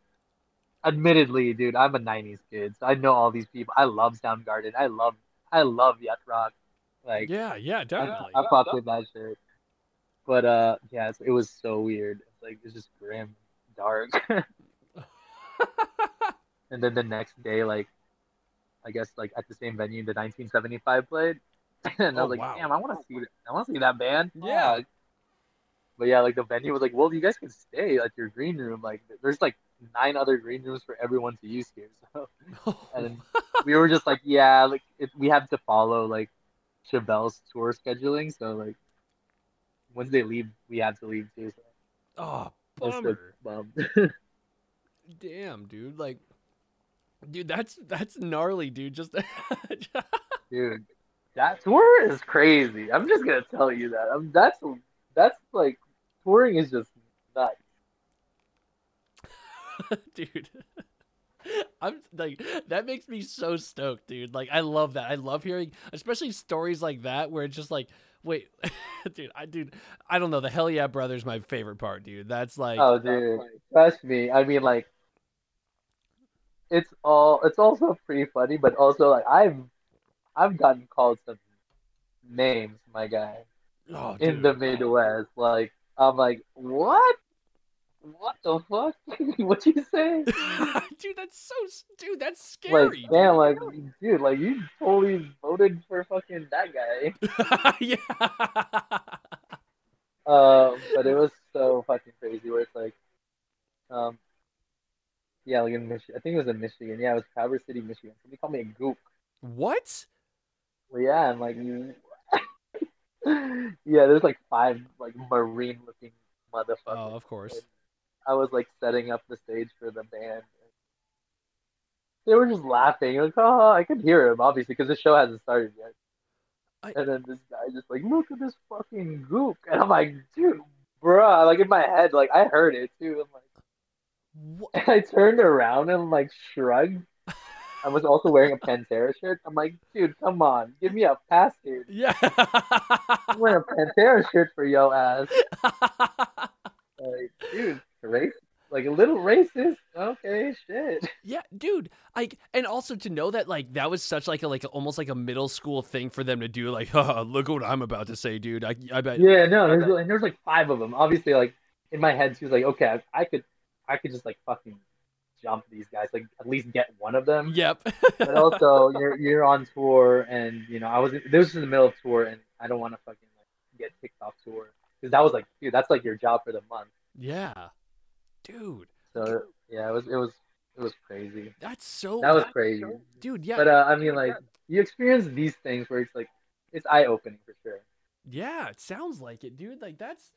Speaker 3: admittedly, dude, I'm a '90s kid, so I know all these people. I love Soundgarden. I love, I love Yacht Rock. Like,
Speaker 1: Yeah, yeah,
Speaker 3: I,
Speaker 1: definitely.
Speaker 3: I fuck with that shit. But uh, yeah, it's, it was so weird. It's like it's just grim, dark. and then the next day, like, I guess like at the same venue, the 1975 played, and I
Speaker 1: Oh,
Speaker 3: was like,
Speaker 1: wow.
Speaker 3: damn, I want to see, I want to see that band.
Speaker 1: Yeah.
Speaker 3: Fuck. But yeah, like the venue was like, well, you guys can stay at your green room. Like, there's like nine other green rooms for everyone to use here. So and we were just like, yeah, like it, we have to follow like Chevelle's tour scheduling. So like, once they leave, we had to leave too. So
Speaker 1: oh,
Speaker 3: I was so
Speaker 1: bummer.
Speaker 3: bummed.
Speaker 1: Damn, dude. Like, dude, that's that's gnarly, dude. Just
Speaker 3: dude, that tour is crazy. I'm just gonna tell you that. I'm that's that's like touring is just nuts.
Speaker 1: dude. I'm like that makes me so stoked, dude. Like I love that. I love hearing especially stories like that where it's just like, wait, dude, I dude, I don't know. The Hell Yeah Brothers my favorite part, dude. That's like
Speaker 3: Oh, dude, trust me. I mean, like, it's all it's also pretty funny, but also like I've I've gotten called some names, my guy,
Speaker 1: oh,
Speaker 3: in the Midwest. Like, I'm like, what? What the fuck? what do you say?
Speaker 1: dude, that's so dude, that's
Speaker 3: Like,
Speaker 1: scary.
Speaker 3: damn, like, dude, like you totally voted for fucking that guy.
Speaker 1: yeah.
Speaker 3: Um, but it was so fucking crazy. Where it's like, um, yeah, like in Michigan. I think it was in Michigan. Yeah, it was Traverse City, Michigan. Somebody called me a gook.
Speaker 1: what?
Speaker 3: Yeah, I'm like, yeah, there's like five like marine looking motherfuckers.
Speaker 1: Oh, of course.
Speaker 3: I was like setting up the stage for the band. They were just laughing. Like, oh, I could hear him obviously because the show hasn't started yet.
Speaker 1: I-
Speaker 3: And then this guy just like, look at this fucking gook, and I'm like, dude, bruh. Like in my head, like I heard it too. I'm like,
Speaker 1: What?
Speaker 3: and I turned around and like shrugged. I was also wearing a Pantera shirt. I'm like, dude, come on, give me a pass, dude.
Speaker 1: Yeah.
Speaker 3: I'm wearing a Pantera shirt for yo ass. Like, dude, race, like a little racist. Okay, shit.
Speaker 1: Yeah, dude. Like, and also to know that like that was such like a like almost like a middle school thing for them to do. Like, Haha, look what I'm about to say, dude. I I bet.
Speaker 3: Yeah, no, there's and there's like five of them. Obviously, like in my head, she was like, okay, I, I could, I could just like fucking jump these guys, like at least get one of them.
Speaker 1: Yep.
Speaker 3: But also, you're you're on tour, and you know, I was this was in the middle of tour, and I don't want to fucking like get kicked off tour because that was like, dude, that's like your job for the month.
Speaker 1: yeah, dude.
Speaker 3: So yeah, it was it was it was crazy.
Speaker 1: That's so.
Speaker 3: That was crazy.
Speaker 1: dude. Yeah.
Speaker 3: But uh, I mean, like you experience these things where it's like it's eye opening for sure.
Speaker 1: yeah. It sounds like it, dude. Like that's.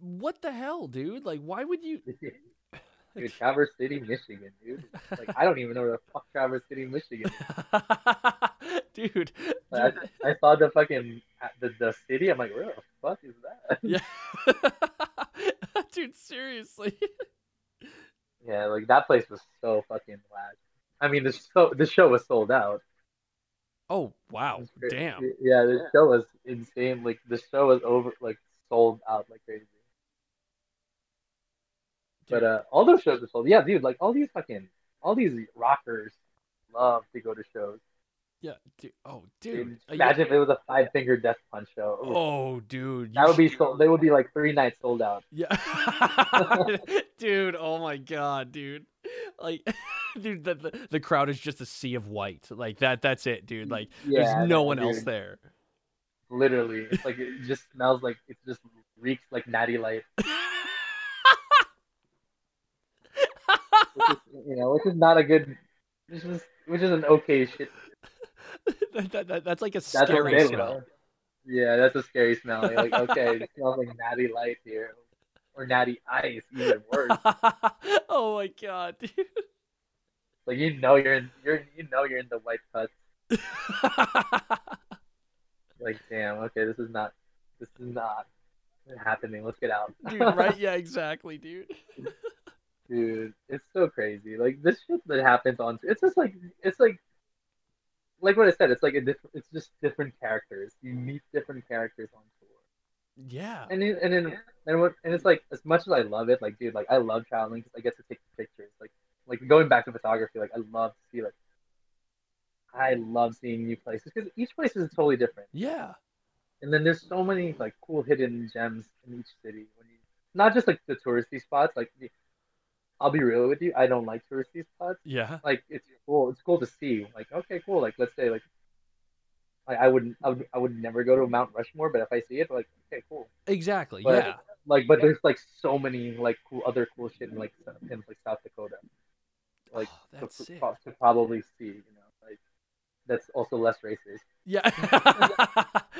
Speaker 1: What the hell, dude? Like, why would you?
Speaker 3: Dude, Traverse City, Michigan, dude. Like I don't even know where the fuck Traverse City, Michigan. is.
Speaker 1: dude.
Speaker 3: I,
Speaker 1: dude.
Speaker 3: I saw the fucking the, the city. I'm like, where the fuck is that?
Speaker 1: Yeah. dude, seriously.
Speaker 3: Yeah, like that place was so fucking whack. I mean, the show the show was sold out.
Speaker 1: Oh wow.
Speaker 3: It was cra-
Speaker 1: Damn.
Speaker 3: Yeah, the show was insane. Like the show was over, like sold out like crazy. But uh, all those shows are sold. Yeah, dude. Like all these fucking all these rockers love to go to shows.
Speaker 1: Yeah. Dude. Oh,
Speaker 3: Dude,
Speaker 1: dude. Uh, yeah.
Speaker 3: imagine if it was a five finger Death Punch show. Ooh,
Speaker 1: Oh, dude.
Speaker 3: that would be sold. They would be like three nights sold out.
Speaker 1: Yeah. dude, oh my god, dude. Like dude, the, the the crowd is just a sea of white. Like that that's it, dude. Like
Speaker 3: Yeah,
Speaker 1: there's no one
Speaker 3: dude.
Speaker 1: else there.
Speaker 3: Literally, it's like it just smells like it just reeks like Natty Light. Which is, you know, which is not a good. Which is which is an okay shit.
Speaker 1: that, that, that- that's like a
Speaker 3: That's
Speaker 1: scary smell.
Speaker 3: Yeah, that's a scary smell. Like, okay, like Natty Light here, or Natty Ice, even worse.
Speaker 1: oh my god, dude.
Speaker 3: Like you know you're in you're you know you're in the white cuts. Like damn, okay, this is not this is not happening. Let's get out,
Speaker 1: dude, right? Yeah, exactly, dude.
Speaker 3: Dude, it's so crazy. Like this shit that happens on it's just like it's like like what I said, it's like a different it's just different characters. You meet different characters on tour.
Speaker 1: Yeah.
Speaker 3: And then, and then and what and it's like as much as I love it, like dude, like I love traveling because I get to take pictures. Like like going back to photography, like I love to see like I love seeing new places because each place is totally different.
Speaker 1: Yeah.
Speaker 3: And then there's so many like cool hidden gems in each city. When you not just like the touristy spots. Like I'll be real with you, I don't like touristy spots.
Speaker 1: Yeah.
Speaker 3: Like it's cool. It's cool to see. Like okay, cool. Like let's say like I, I wouldn't I would I would never go to Mount Rushmore, but if I see it, like okay, cool.
Speaker 1: Exactly.
Speaker 3: But-
Speaker 1: yeah.
Speaker 3: Like but there's like so many like cool other cool shit in like in like South Dakota. Like
Speaker 1: Oh, that's
Speaker 3: to, pro- to probably see, you know, like that's also less racist.
Speaker 1: Yeah.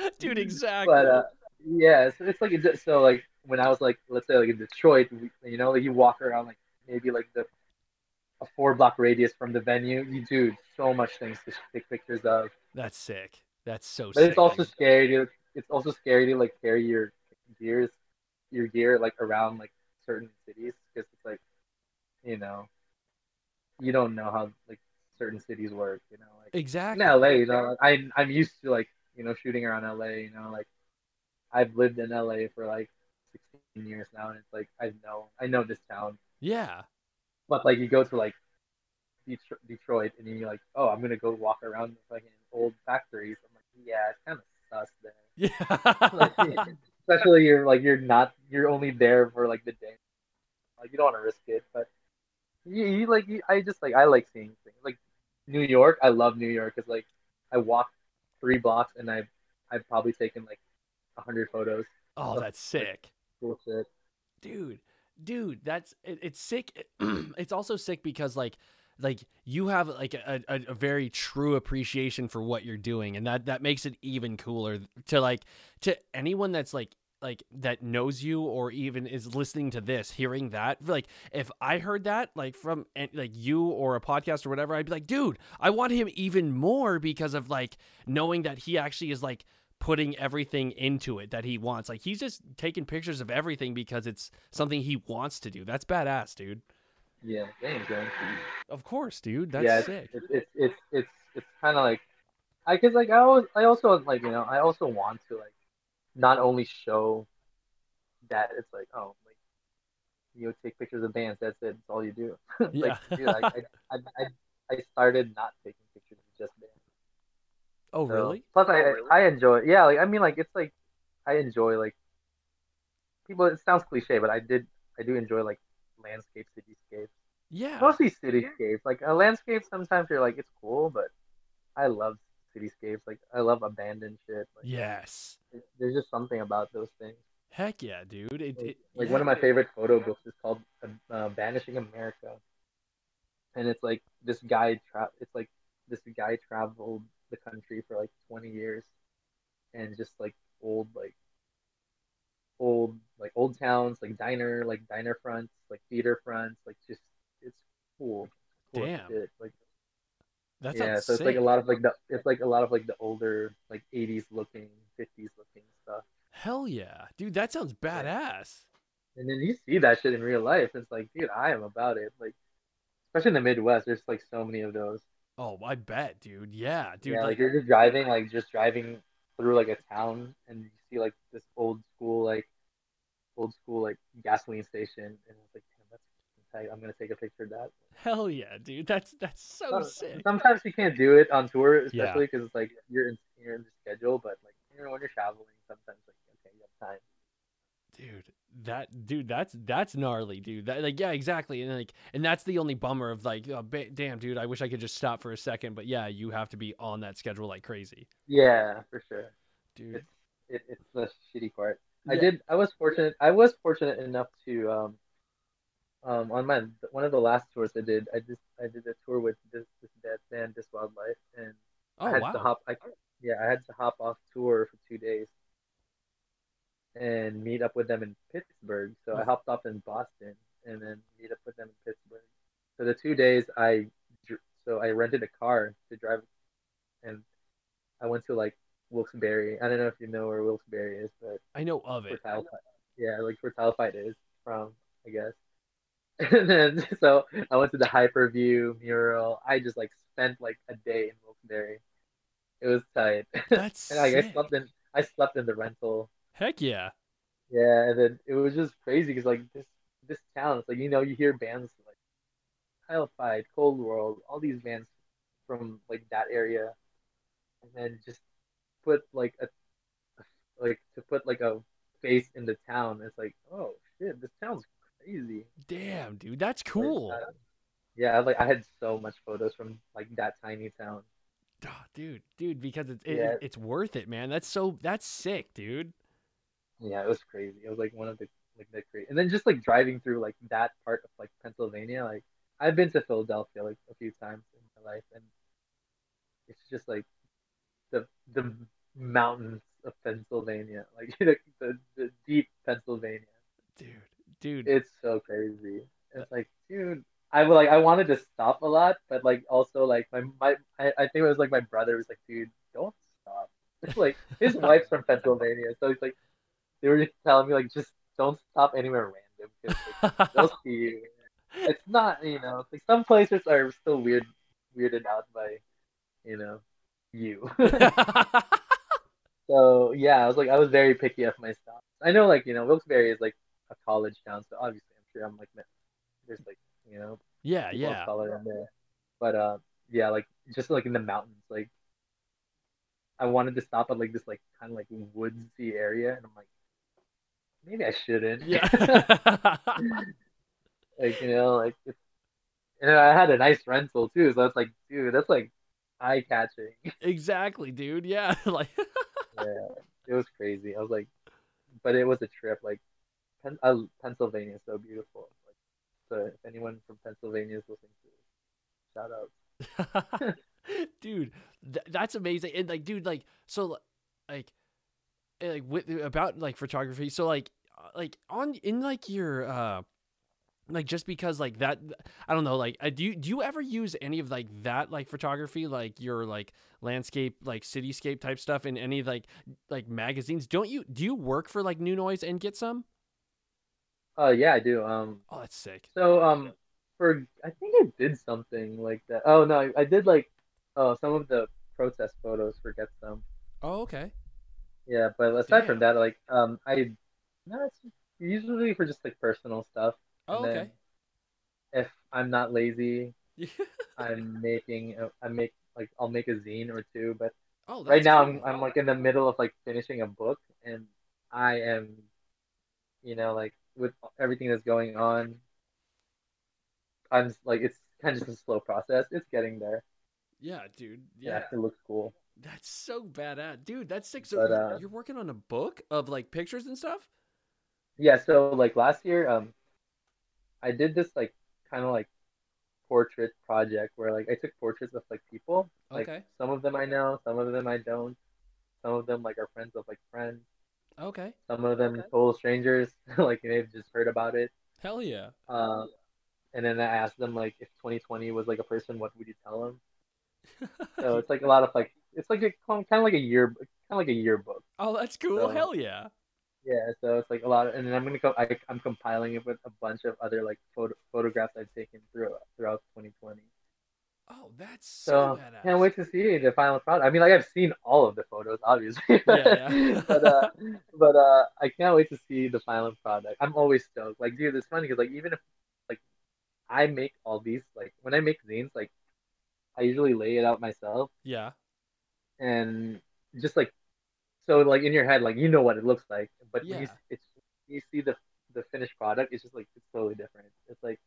Speaker 1: Dude, exactly.
Speaker 3: But uh, yeah, so it's like it's so like when I was like let's say like in Detroit, you know, like you walk around like maybe like the a four block radius from the venue, you do so much things to take pictures of.
Speaker 1: That's sick. That's so
Speaker 3: But
Speaker 1: sick.
Speaker 3: it's also scary. To, it's also scary to like carry your gears, your gear like around like certain cities because it's like, you know, you don't know how like certain cities work. You know, like
Speaker 1: Exactly.
Speaker 3: in LA, you know, I I'm used to like you know shooting around LA. You know, like I've lived in LA for like 16 years now, and it's like I know I know this town.
Speaker 1: Yeah.
Speaker 3: But like you go to like Detroit, and you're like, oh, I'm gonna go walk around the fucking old factories. I'm like, yeah, it's kind of sus there.
Speaker 1: Yeah.
Speaker 3: Especially you're like you're not you're only there for like the day. Like you don't want to risk it, but you, you like you, I just like I like seeing things like New York. I love New York because like I walk three blocks and I've I've probably taken like a hundred photos.
Speaker 1: oh, that's sick.
Speaker 3: Cool shit.
Speaker 1: dude dude that's it, it's sick. It's also sick because like like you have like a, a, a very true appreciation for what you're doing and that that makes it even cooler to like to anyone that's like like that knows you or even is listening to this hearing that like if i heard that like from like you or a podcast or whatever i'd be like dude i want him even more because of like knowing that he actually is like putting everything into it that he wants. Like he's just taking pictures of everything because it's something he wants to do. That's badass, dude.
Speaker 3: Yeah, thanks, man.
Speaker 1: Of course, dude. That's
Speaker 3: yeah,
Speaker 1: sick.
Speaker 3: it's it's it's it's it's kind of like I cause like I always I also like you know I also want to like not only show that it's like oh like you know, take pictures of bands that's it it's all you do like
Speaker 1: Yeah.
Speaker 3: dude, I, I, I I started not taking pictures of just bands
Speaker 1: oh,
Speaker 3: So-
Speaker 1: really?
Speaker 3: plus I I enjoy yeah like I mean like it's like I enjoy like people it sounds cliche but I did I do enjoy like landscape cityscapes
Speaker 1: Yeah.
Speaker 3: mostly cityscapes. Like a landscape, sometimes you're like, it's cool, but I love cityscapes. Like I love abandoned shit. Like,
Speaker 1: Yes.
Speaker 3: it- there's just something about those things.
Speaker 1: Heck yeah, dude. It,
Speaker 3: Like,
Speaker 1: it,
Speaker 3: like
Speaker 1: yeah.
Speaker 3: one of my favorite photo books is called uh, "Vanishing America," and it's like this guy tra- It's like this guy traveled the country for like 20 years, and just like old like old like old towns, like diner like diner fronts, like theater fronts, like just it's cool. Cool
Speaker 1: Damn.
Speaker 3: shit. Like
Speaker 1: That
Speaker 3: yeah, so it's like a lot of like the it's like a lot of like the older like 80s looking, 50s looking stuff.
Speaker 1: Hell yeah, dude. That sounds badass.
Speaker 3: And then you see that shit in real life. It's like, dude, I am about it. Like, especially in the Midwest, there's like so many of those.
Speaker 1: Oh, I bet, dude. Yeah, dude.
Speaker 3: yeah, like,
Speaker 1: like,
Speaker 3: you're just driving, like just driving through like a town, and you see like this old school, like old school, like gasoline station, and it's like, damn, that's. I'm gonna take a picture of that.
Speaker 1: hell yeah, dude. That's that's so sick.
Speaker 3: Sometimes you can't do it on tour, especially because it's like you're in you're in the schedule. But like you know when you're traveling, sometimes like okay, you have time.
Speaker 1: Dude that dude that's that's gnarly dude that like yeah exactly and like and that's the only bummer of like oh, ba- damn dude i wish i could just stop for a second but yeah you have to be on that schedule like crazy
Speaker 3: Yeah, for sure.
Speaker 1: dude
Speaker 3: It's it, it's the shitty part. I did. I was fortunate. I was fortunate enough to um, um, on my one of the last tours I did. I just I did a tour with this this band, band This Wild Life, and
Speaker 1: oh
Speaker 3: I had
Speaker 1: wow
Speaker 3: to hop. I, yeah, I had to hop off tour for two days and meet up with them in Pittsburgh. So I hopped off in Boston and then meet up with them in Pittsburgh. So the two days I so I rented a car to drive, and I went to like Wilkes-Barre. I don't know if you know where Wilkes-Barre is, but
Speaker 1: i know of it
Speaker 3: yeah, like where Title Fight is from, I guess. And then so I went to the Hyperview mural. I just like spent like a day in Wilkes-Barre. It was tight.
Speaker 1: that's
Speaker 3: and like I slept in I slept in the rental.
Speaker 1: Heck yeah
Speaker 3: Yeah, and then it was just crazy because like this this town, it's like you know you hear bands like Title Fight, Cold World, all these bands from like that area, and then just put like a like to put like a face in the town. It's like oh shit, this town's crazy.
Speaker 1: Damn, dude, that's cool.
Speaker 3: Like, uh, yeah, like I had so much photos from like that tiny town.
Speaker 1: Oh, dude, dude, because it's it,
Speaker 3: Yeah.
Speaker 1: it's worth it, man. That's so that's sick, dude.
Speaker 3: Yeah, it was crazy. It was like one of the like the crazy, and then just like driving through like that part of like Pennsylvania. Like I've been to Philadelphia like a few times in my life, and it's just like the the mountains of Pennsylvania, like the the, the deep Pennsylvania.
Speaker 1: Dude, dude.
Speaker 3: It's so crazy. It's like, dude, I like I wanted to stop a lot, but like also like my my I, I think it was like my brother was like, dude, don't stop. It's like his wife's from Pennsylvania, so he's like they were just telling me like just don't stop anywhere random because like, they'll see you. It's not you know like some places are still weird weirded out by you know you. so yeah, I was like I was very picky of my stuff. I know like you know Wilkes-Barre is like a college town, so obviously I'm sure I'm like there's like you know
Speaker 1: yeah, yeah.
Speaker 3: color in there. But uh, yeah, like just like in the mountains, like I wanted to stop at like this like kind of like woodsy area, and I'm like, maybe I shouldn't.
Speaker 1: Yeah.
Speaker 3: like you know, like it's, and I had a nice rental too, so it's like, dude, that's like eye catching.
Speaker 1: exactly, dude. Yeah. Like
Speaker 3: yeah, it was crazy. I was like, but it was a trip. Like, Pen- uh, Pennsylvania is so beautiful. Like, so if anyone from Pennsylvania is listening to this, shout out.
Speaker 1: dude, th- that's amazing. And like, dude, like, so, like, like with about like photography. So like, uh, like on in like your uh, like just because like that, I don't know. Like, uh, do you do you ever use any of like that like photography, like your like landscape, like cityscape type stuff in any like like magazines? Don't you do you work for like New Noise and get some?
Speaker 3: Uh, yeah, I do. Um,
Speaker 1: Oh, that's sick.
Speaker 3: so um, for I think I did something like that. Oh no, I, I did like, uh, some of the protest photos for Get Some.
Speaker 1: Oh, okay.
Speaker 3: Yeah, but aside
Speaker 1: Damn.
Speaker 3: from that, like, um, I, no, it's usually for just like personal stuff.
Speaker 1: Oh,
Speaker 3: And
Speaker 1: okay.
Speaker 3: If I'm not lazy, I'm making, I make like I'll make a zine or two. But
Speaker 1: oh,
Speaker 3: right now
Speaker 1: cool.
Speaker 3: I'm I'm like in the middle of like finishing a book, and I am, you know, like with everything that's going on, I'm like it's kind of just a slow process. It's getting there.
Speaker 1: yeah, dude.
Speaker 3: Yeah,
Speaker 1: Yeah.
Speaker 3: it looks cool.
Speaker 1: That's so badass, dude. That's sick. So
Speaker 3: But,
Speaker 1: you're-
Speaker 3: uh,
Speaker 1: you're working on a book of like pictures and stuff.
Speaker 3: Yeah, so like last year, um, I did this like kind of like portrait project where like I took portraits of like people. Like
Speaker 1: Okay.
Speaker 3: some of them I know, some of them I don't. Some of them like are friends of like friends.
Speaker 1: Okay.
Speaker 3: Some of them
Speaker 1: Okay.
Speaker 3: total strangers, like they've just heard about it.
Speaker 1: Hell yeah.
Speaker 3: Uh, and then I asked them like if 2020 was like a person, what would you tell them? So it's like a lot of like it's like a kind of like a year, kind of like a yearbook.
Speaker 1: oh, that's cool.
Speaker 3: So-
Speaker 1: Hell yeah.
Speaker 3: Yeah, so it's like a lot, of, and then I'm gonna go. I, I'm compiling it with a bunch of other like photo, photographs I've taken through throughout 2020.
Speaker 1: Oh, that's so,
Speaker 3: So
Speaker 1: badass.
Speaker 3: can't wait to see the final product. I mean, like I've seen all of the photos, obviously,
Speaker 1: Yeah, yeah.
Speaker 3: but uh, but uh, I can't wait to see the final product. I'm always stoked. Like, dude, it's funny because like even if like I make all these, like when I make zines, like I usually lay it out myself
Speaker 1: Yeah.
Speaker 3: And just like so like in your head like you know what it looks like but when you
Speaker 1: Yeah.
Speaker 3: it's you see the the finished product it's just like it's totally different it's like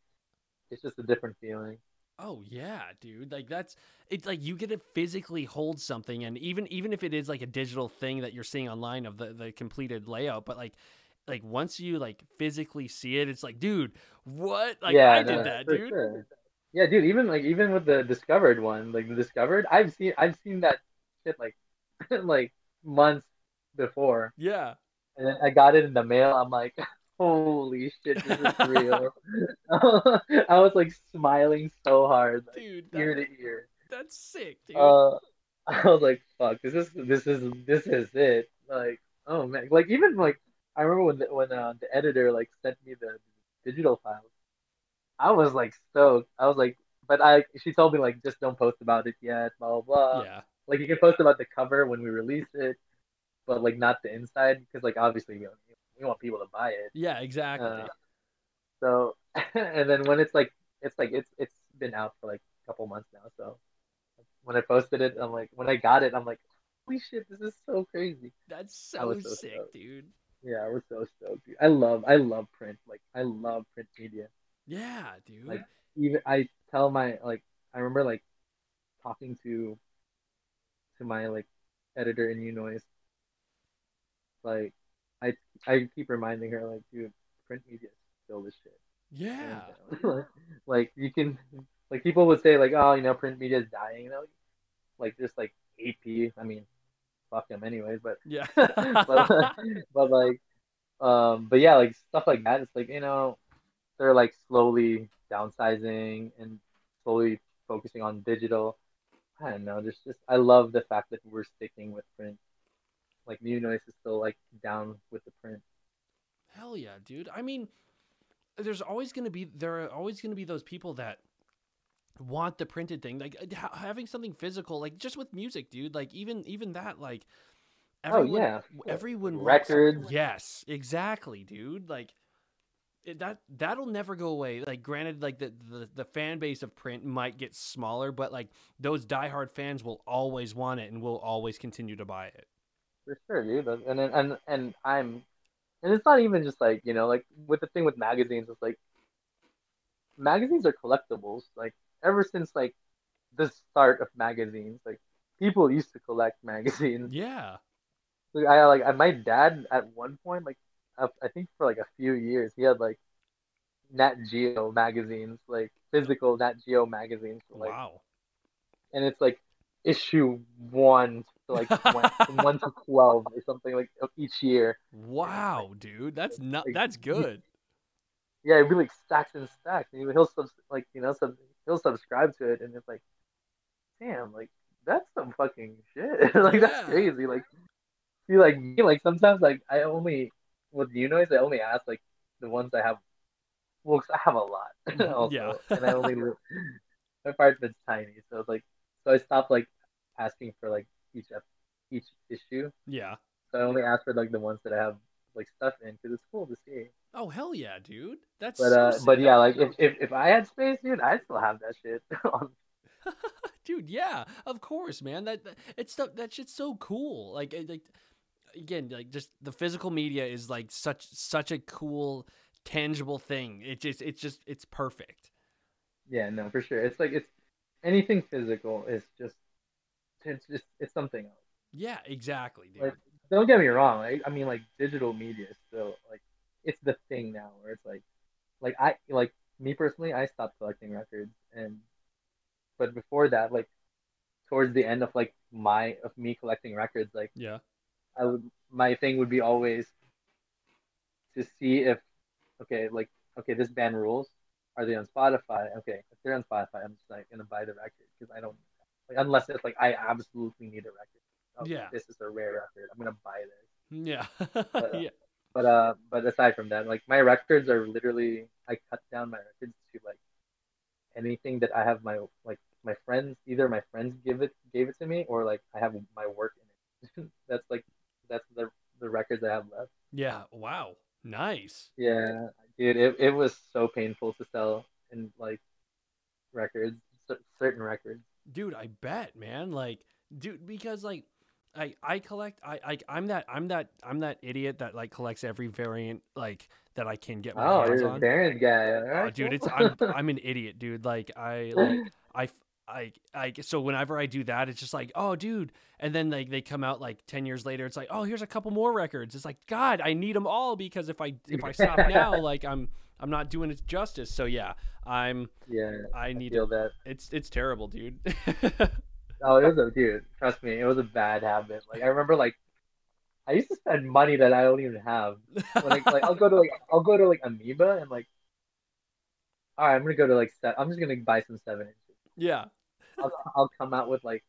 Speaker 3: it's just a different feeling
Speaker 1: Oh yeah, dude. Like that's it's like you get to physically hold something and even even if it is like a digital thing that you're seeing online of the the completed layout, but like like once you like physically see it, it's like, dude, what? Like
Speaker 3: yeah
Speaker 1: I
Speaker 3: no,
Speaker 1: did that, dude.
Speaker 3: sure. yeah dude even like even with the discovered one like the discovered i've seen i've seen that shit like like months before
Speaker 1: Yeah.
Speaker 3: and then i got it in the mail i'm like holy shit this is real i was like smiling so hard like,
Speaker 1: Dude,
Speaker 3: ear to ear
Speaker 1: that's sick, dude.
Speaker 3: uh I was like, fuck, this is this is this is it. Like, oh man, like even like I remember when the, when uh, the editor like sent me the digital files, I was like stoked. I was like, but I she told me like just don't post about it yet, blah blah blah.
Speaker 1: yeah.
Speaker 3: Like you can post about the cover when we release it, but like not the inside because like obviously know, we want people to buy it.
Speaker 1: Yeah, exactly.
Speaker 3: Uh, so, and then when it's like, it's like it's it's been out for like a couple months now. So when I posted it, I'm like, when I got it, I'm like, holy shit, this is so crazy.
Speaker 1: That's so
Speaker 3: so
Speaker 1: sick,
Speaker 3: stoked.
Speaker 1: dude.
Speaker 3: Yeah, I was so stoked. Dude. I love I love print. Like I love print media.
Speaker 1: Yeah, dude.
Speaker 3: Like even I tell my like I remember like talking to to my like editor in New Noise. Like I I keep reminding her like, dude, print media still the shit.
Speaker 1: yeah.
Speaker 3: like, like you can like people would say like oh you know print media is dying you know like just like AP I mean fuck them anyways but
Speaker 1: Yeah.
Speaker 3: but, but like um but yeah like stuff like that it's like you know they're like slowly downsizing and slowly focusing on digital I don't know there's just I love the fact that we're sticking with print like New Noise is still like down with the print
Speaker 1: Hell yeah, dude. I mean, there's always going to be there are always going to be those people that want the printed thing. Like ha- having something physical, like just with music, dude. Like even even that like
Speaker 3: oh yeah
Speaker 1: everyone wants- Yes, exactly, dude. Like that that'll never go away. Like granted like the, the the fan base of print might get smaller, but like those diehard fans will always want it and will always continue to buy it.
Speaker 3: For sure, dude. And and and and I'm, and it's not even just like you know, like with the thing with magazines, it's like magazines are collectibles. Like ever since like the start of magazines, like people used to collect magazines.
Speaker 1: Yeah.
Speaker 3: Like, I like my dad at one point, like I I think for like a few years, he had like Nat Geo magazines, like physical Nat Geo magazines, like
Speaker 1: wow.
Speaker 3: and it's like issue one to like one, from one to twelve or something like each year.
Speaker 1: Wow, dude. That's not
Speaker 3: like,
Speaker 1: that's good.
Speaker 3: Yeah, it'd be like stacks and stacks. And he'll sub like you know sub he'll subscribe to it, and it's like, damn, like that's some fucking shit. like that's crazy. Like, see, like me, like sometimes like I only with new noise, I only ask like the ones I have. Well, 'cause I have a lot. also,
Speaker 1: Yeah.
Speaker 3: and I only live, my apartment's tiny, so it's like so I stopped like asking for like each each issue.
Speaker 1: Yeah.
Speaker 3: So I only ask for like the ones that I have like stuff in because it's cool to see.
Speaker 1: Oh hell yeah, dude. That's
Speaker 3: But
Speaker 1: so
Speaker 3: uh, but yeah, like if, if if I had space, dude, I'd still have that shit. on-
Speaker 1: dude yeah of course man that, that it's stuff that shit's so cool like it- like again like just the physical media is like such such a cool tangible thing it just it's just it's perfect
Speaker 3: yeah, no, for sure. It's like it's anything physical is just it's just it's something else.
Speaker 1: yeah exactly dude
Speaker 3: Like don't get me wrong. Like, I mean, like digital media is still like it's the thing now where it's like like I like me personally, I stopped collecting records and but before that, like towards the end of like my of me collecting records, like
Speaker 1: yeah
Speaker 3: I would my thing would be always to see if okay, like okay, this band rules. Are they on Spotify? Okay, if they're on Spotify, I'm just like gonna buy the record because I don't like unless it's like I absolutely need a record. Oh,
Speaker 1: Yeah.
Speaker 3: this is a rare record. I'm gonna buy this.
Speaker 1: yeah
Speaker 3: uh,
Speaker 1: yeah
Speaker 3: But uh, but aside from that, like my records are literally I cut down my records to like anything that I have my like my friends either my friends give it gave it to me or like I have my work in it. that's like that's the the records I have left.
Speaker 1: yeah wow nice
Speaker 3: Yeah, dude, it, it was so painful to sell and like records, certain records.
Speaker 1: dude i bet man like dude because like I, I collect I, I I'm that I'm that I'm that idiot that like collects every variant like that I can get my
Speaker 3: Oh,
Speaker 1: hands
Speaker 3: you're a
Speaker 1: on.
Speaker 3: Baron guy. All
Speaker 1: Oh,
Speaker 3: right,
Speaker 1: dude, it's. I'm I'm an idiot, dude. Like I like I I I so whenever I do that, it's just like, oh, dude, and then like they come out like ten years later, it's like, oh, here's a couple more records. It's like, God, I need them all because if I if I stop now, like I'm I'm not doing it justice. So yeah, I'm
Speaker 3: yeah,
Speaker 1: I
Speaker 3: I
Speaker 1: need
Speaker 3: feel
Speaker 1: it.
Speaker 3: that.
Speaker 1: It's it's terrible, dude.
Speaker 3: Oh, it was a dude. Trust me, it was a bad habit. Like I remember, like I used to spend money that I don't even have. Like, like I'll go to like I'll go to like Amoeba and like, all right, I'm gonna go to like I'm just gonna buy some seven inches.
Speaker 1: yeah.
Speaker 3: I'll I'll come out with like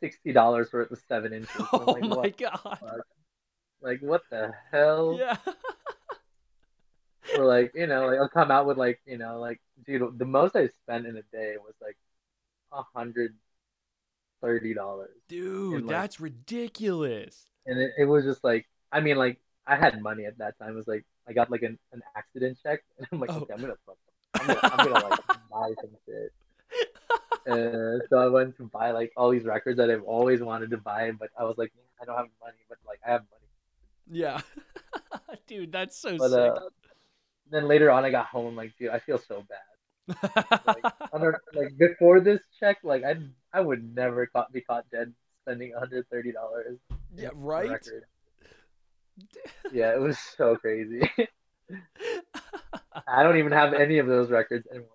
Speaker 3: sixty dollars worth of seven inches.
Speaker 1: Oh
Speaker 3: like,
Speaker 1: my
Speaker 3: what,
Speaker 1: god.
Speaker 3: like what the hell?
Speaker 1: Yeah.
Speaker 3: Or like you know, like I'll come out with like you know, like dude, the most I spent in a day was like a hundred
Speaker 1: Dude,
Speaker 3: dollars, And, like-
Speaker 1: that's ridiculous.
Speaker 3: and it, it was just like I mean like I had money at that time. It was like I got like an, an accident check, and I'm like,
Speaker 1: Oh.
Speaker 3: okay, I'm gonna fuck. I'm gonna, I'm gonna like buy some shit. And so I went to buy like all these records that I've always wanted to buy, but I was like, I don't have money, but like I have money.
Speaker 1: Yeah. dude, that's so
Speaker 3: But
Speaker 1: sick.
Speaker 3: uh, then later on, I got home. I'm like, dude, I feel so bad. Like, under, like before this check, like I I would never caught, be caught dead spending 130 dollars.
Speaker 1: yeah, right?
Speaker 3: Yeah, it was so crazy. I don't even have any of those records anymore.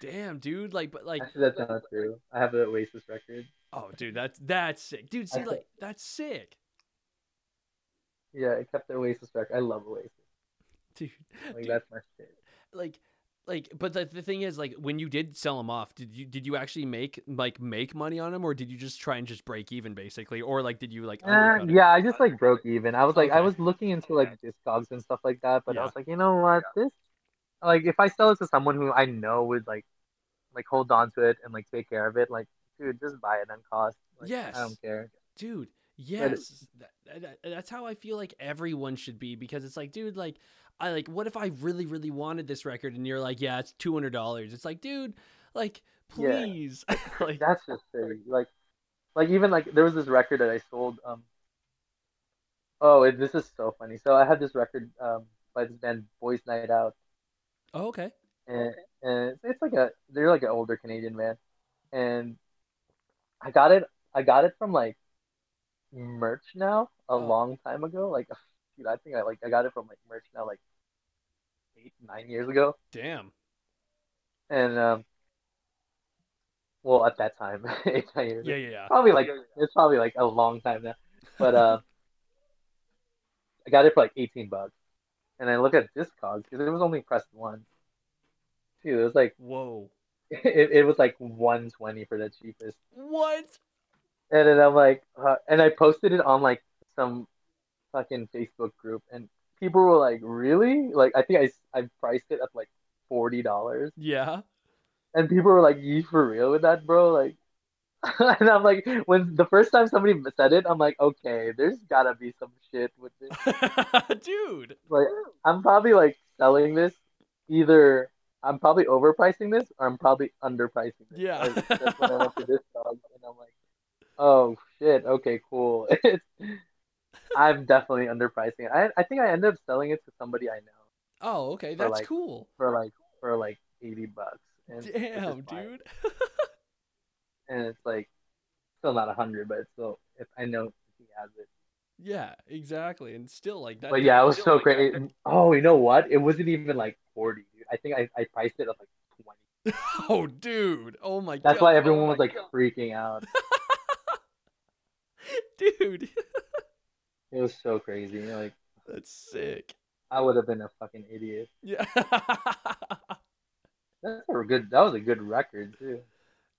Speaker 1: Damn, dude, like but like
Speaker 3: Actually, that's not true. I have the Oasis record.
Speaker 1: oh dude, that's that's sick. Dude, see like that's sick.
Speaker 3: Yeah, I kept the Oasis record. I love Oasis.
Speaker 1: Dude.
Speaker 3: Like
Speaker 1: Dude.
Speaker 3: that's my shit.
Speaker 1: like like but the, the thing is like when you did sell them off did you did you actually make like make money on them or did you just try and just break even basically or like did you like
Speaker 3: Uh, yeah, I just like broke even. I was like, I was looking into like Discogs and stuff like that, but
Speaker 1: Yeah.
Speaker 3: I was like, you know what, this, like, if I sell it to someone who I know would like, like hold on to it and like take care of it, like, dude, just buy it on cost. Like,
Speaker 1: Yes.
Speaker 3: I don't care.
Speaker 1: dude yes that, that, that's how i feel like everyone should be because it's like dude like i like what if i really really wanted this record and you're like yeah it's $200 it's like dude like
Speaker 3: Yeah.
Speaker 1: please like
Speaker 3: That's just silly. Like, like even like there was this record that I sold. Um. Oh, it, this is so funny. So I had this record um by this band Boys Night Out.
Speaker 1: Oh, okay.
Speaker 3: And, and it's, it's like a they're like an older Canadian band, and I got it I got it from like merch now a
Speaker 1: Oh.
Speaker 3: long time ago. Like, dude, I think I like I got it from like merch now like eight nine years ago,
Speaker 1: damn.
Speaker 3: And um, well at that time eight nine years
Speaker 1: yeah
Speaker 3: ago.
Speaker 1: yeah yeah.
Speaker 3: Probably like it's probably like a long time now, but uh, I got it for like eighteen bucks, and I look at Discogs because it was only pressed once. Dude, it was like
Speaker 1: whoa
Speaker 3: it, it was like 120 for the cheapest.
Speaker 1: what
Speaker 3: And then I'm like, uh, and I posted it on like some fucking Facebook group, and people were like, really? Like, I think I, I priced it at like $40.
Speaker 1: yeah
Speaker 3: And people were like, you for real with that, bro? Like, and I'm like, when the first time somebody said it, I'm like, okay, there's gotta be some shit with this.
Speaker 1: dude
Speaker 3: Like, I'm probably like selling this either. I'm probably overpricing this, or I'm probably underpricing this.
Speaker 1: Yeah.
Speaker 3: Like, that's when I went to this dog, and I'm like, oh shit, okay, cool. I'm definitely underpricing it. I, I think I ended up selling it to somebody I know
Speaker 1: oh okay
Speaker 3: For,
Speaker 1: that's
Speaker 3: like,
Speaker 1: cool
Speaker 3: for like for like 80 bucks. And
Speaker 1: damn dude
Speaker 3: And it's like still not a hundred, but it's still if I know he has it.
Speaker 1: yeah exactly and still like that
Speaker 3: But yeah, it was so great. Oh, you know what? It wasn't even like 40, dude. I think I, I priced it at like 20.
Speaker 1: oh dude oh my god.
Speaker 3: That's oh
Speaker 1: god
Speaker 3: why everyone was like freaking out.
Speaker 1: dude
Speaker 3: It was so crazy. Like
Speaker 1: that's sick
Speaker 3: I would have been a fucking idiot.
Speaker 1: yeah
Speaker 3: That's a good. That was a good record too.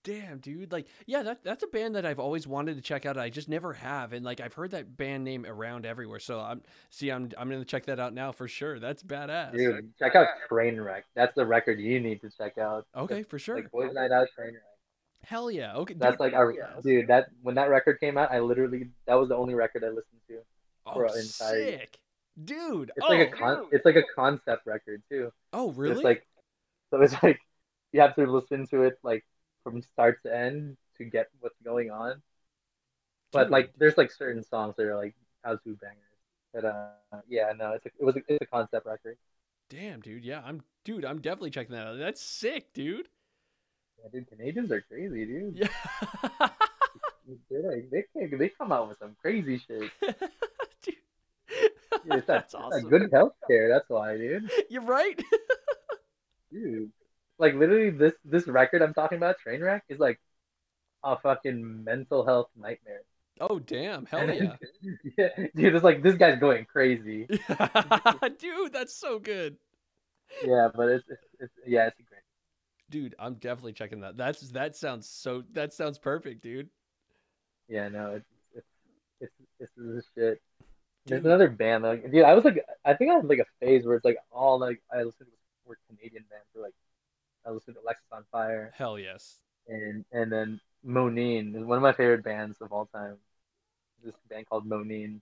Speaker 1: Damn dude like yeah that that's a band that i've always wanted to check out i just never have and like i've heard that band name around everywhere so i'm see i'm i'm gonna check that out now for sure that's badass
Speaker 3: Dude, check out Trainwreck. That's the record you need to check out.
Speaker 1: okay for sure
Speaker 3: Like Boys Night Out, Trainwreck.
Speaker 1: hell yeah okay
Speaker 3: That's
Speaker 1: dude,
Speaker 3: like our dude. That when that record came out, I literally that was the only record I listened to.
Speaker 1: oh,
Speaker 3: for an entire-
Speaker 1: sick dude
Speaker 3: It's
Speaker 1: oh,
Speaker 3: like a oh. con- It's like a concept record too.
Speaker 1: oh really
Speaker 3: It's like so it's like you have to listen to it like from start to end to get what's going on. But like there's like certain songs that are like how-to bangers. But uh yeah, no, it's a, it was a, it's a concept record.
Speaker 1: damn dude yeah i'm dude i'm definitely checking that out that's sick dude
Speaker 3: Yeah, dude, Canadians are crazy, dude.
Speaker 1: yeah
Speaker 3: They're like, they can, they come out with some crazy shit.
Speaker 1: Dude.
Speaker 3: Dude, it's
Speaker 1: that's
Speaker 3: it's that
Speaker 1: awesome
Speaker 3: good healthcare. That's why, dude.
Speaker 1: you're right
Speaker 3: Dude, like literally, this this record I'm talking about, Trainwreck, is like a fucking mental health nightmare.
Speaker 1: oh damn hell yeah
Speaker 3: yeah, dude, it's like this guy's going crazy.
Speaker 1: dude that's so good
Speaker 3: Yeah, but it's it's, it's yeah, it's great.
Speaker 1: dude i'm definitely checking that that's that sounds so that sounds perfect dude
Speaker 3: Yeah, no, it's it's it's it's this shit. There's another band like, dude, I was like, I think I had like a phase where it's like all like I listened to were Canadian bands, or like I listened to Alexisonfire,
Speaker 1: hell yes
Speaker 3: and and then Moneen is one of my favorite bands of all time. This band called
Speaker 1: Moneen.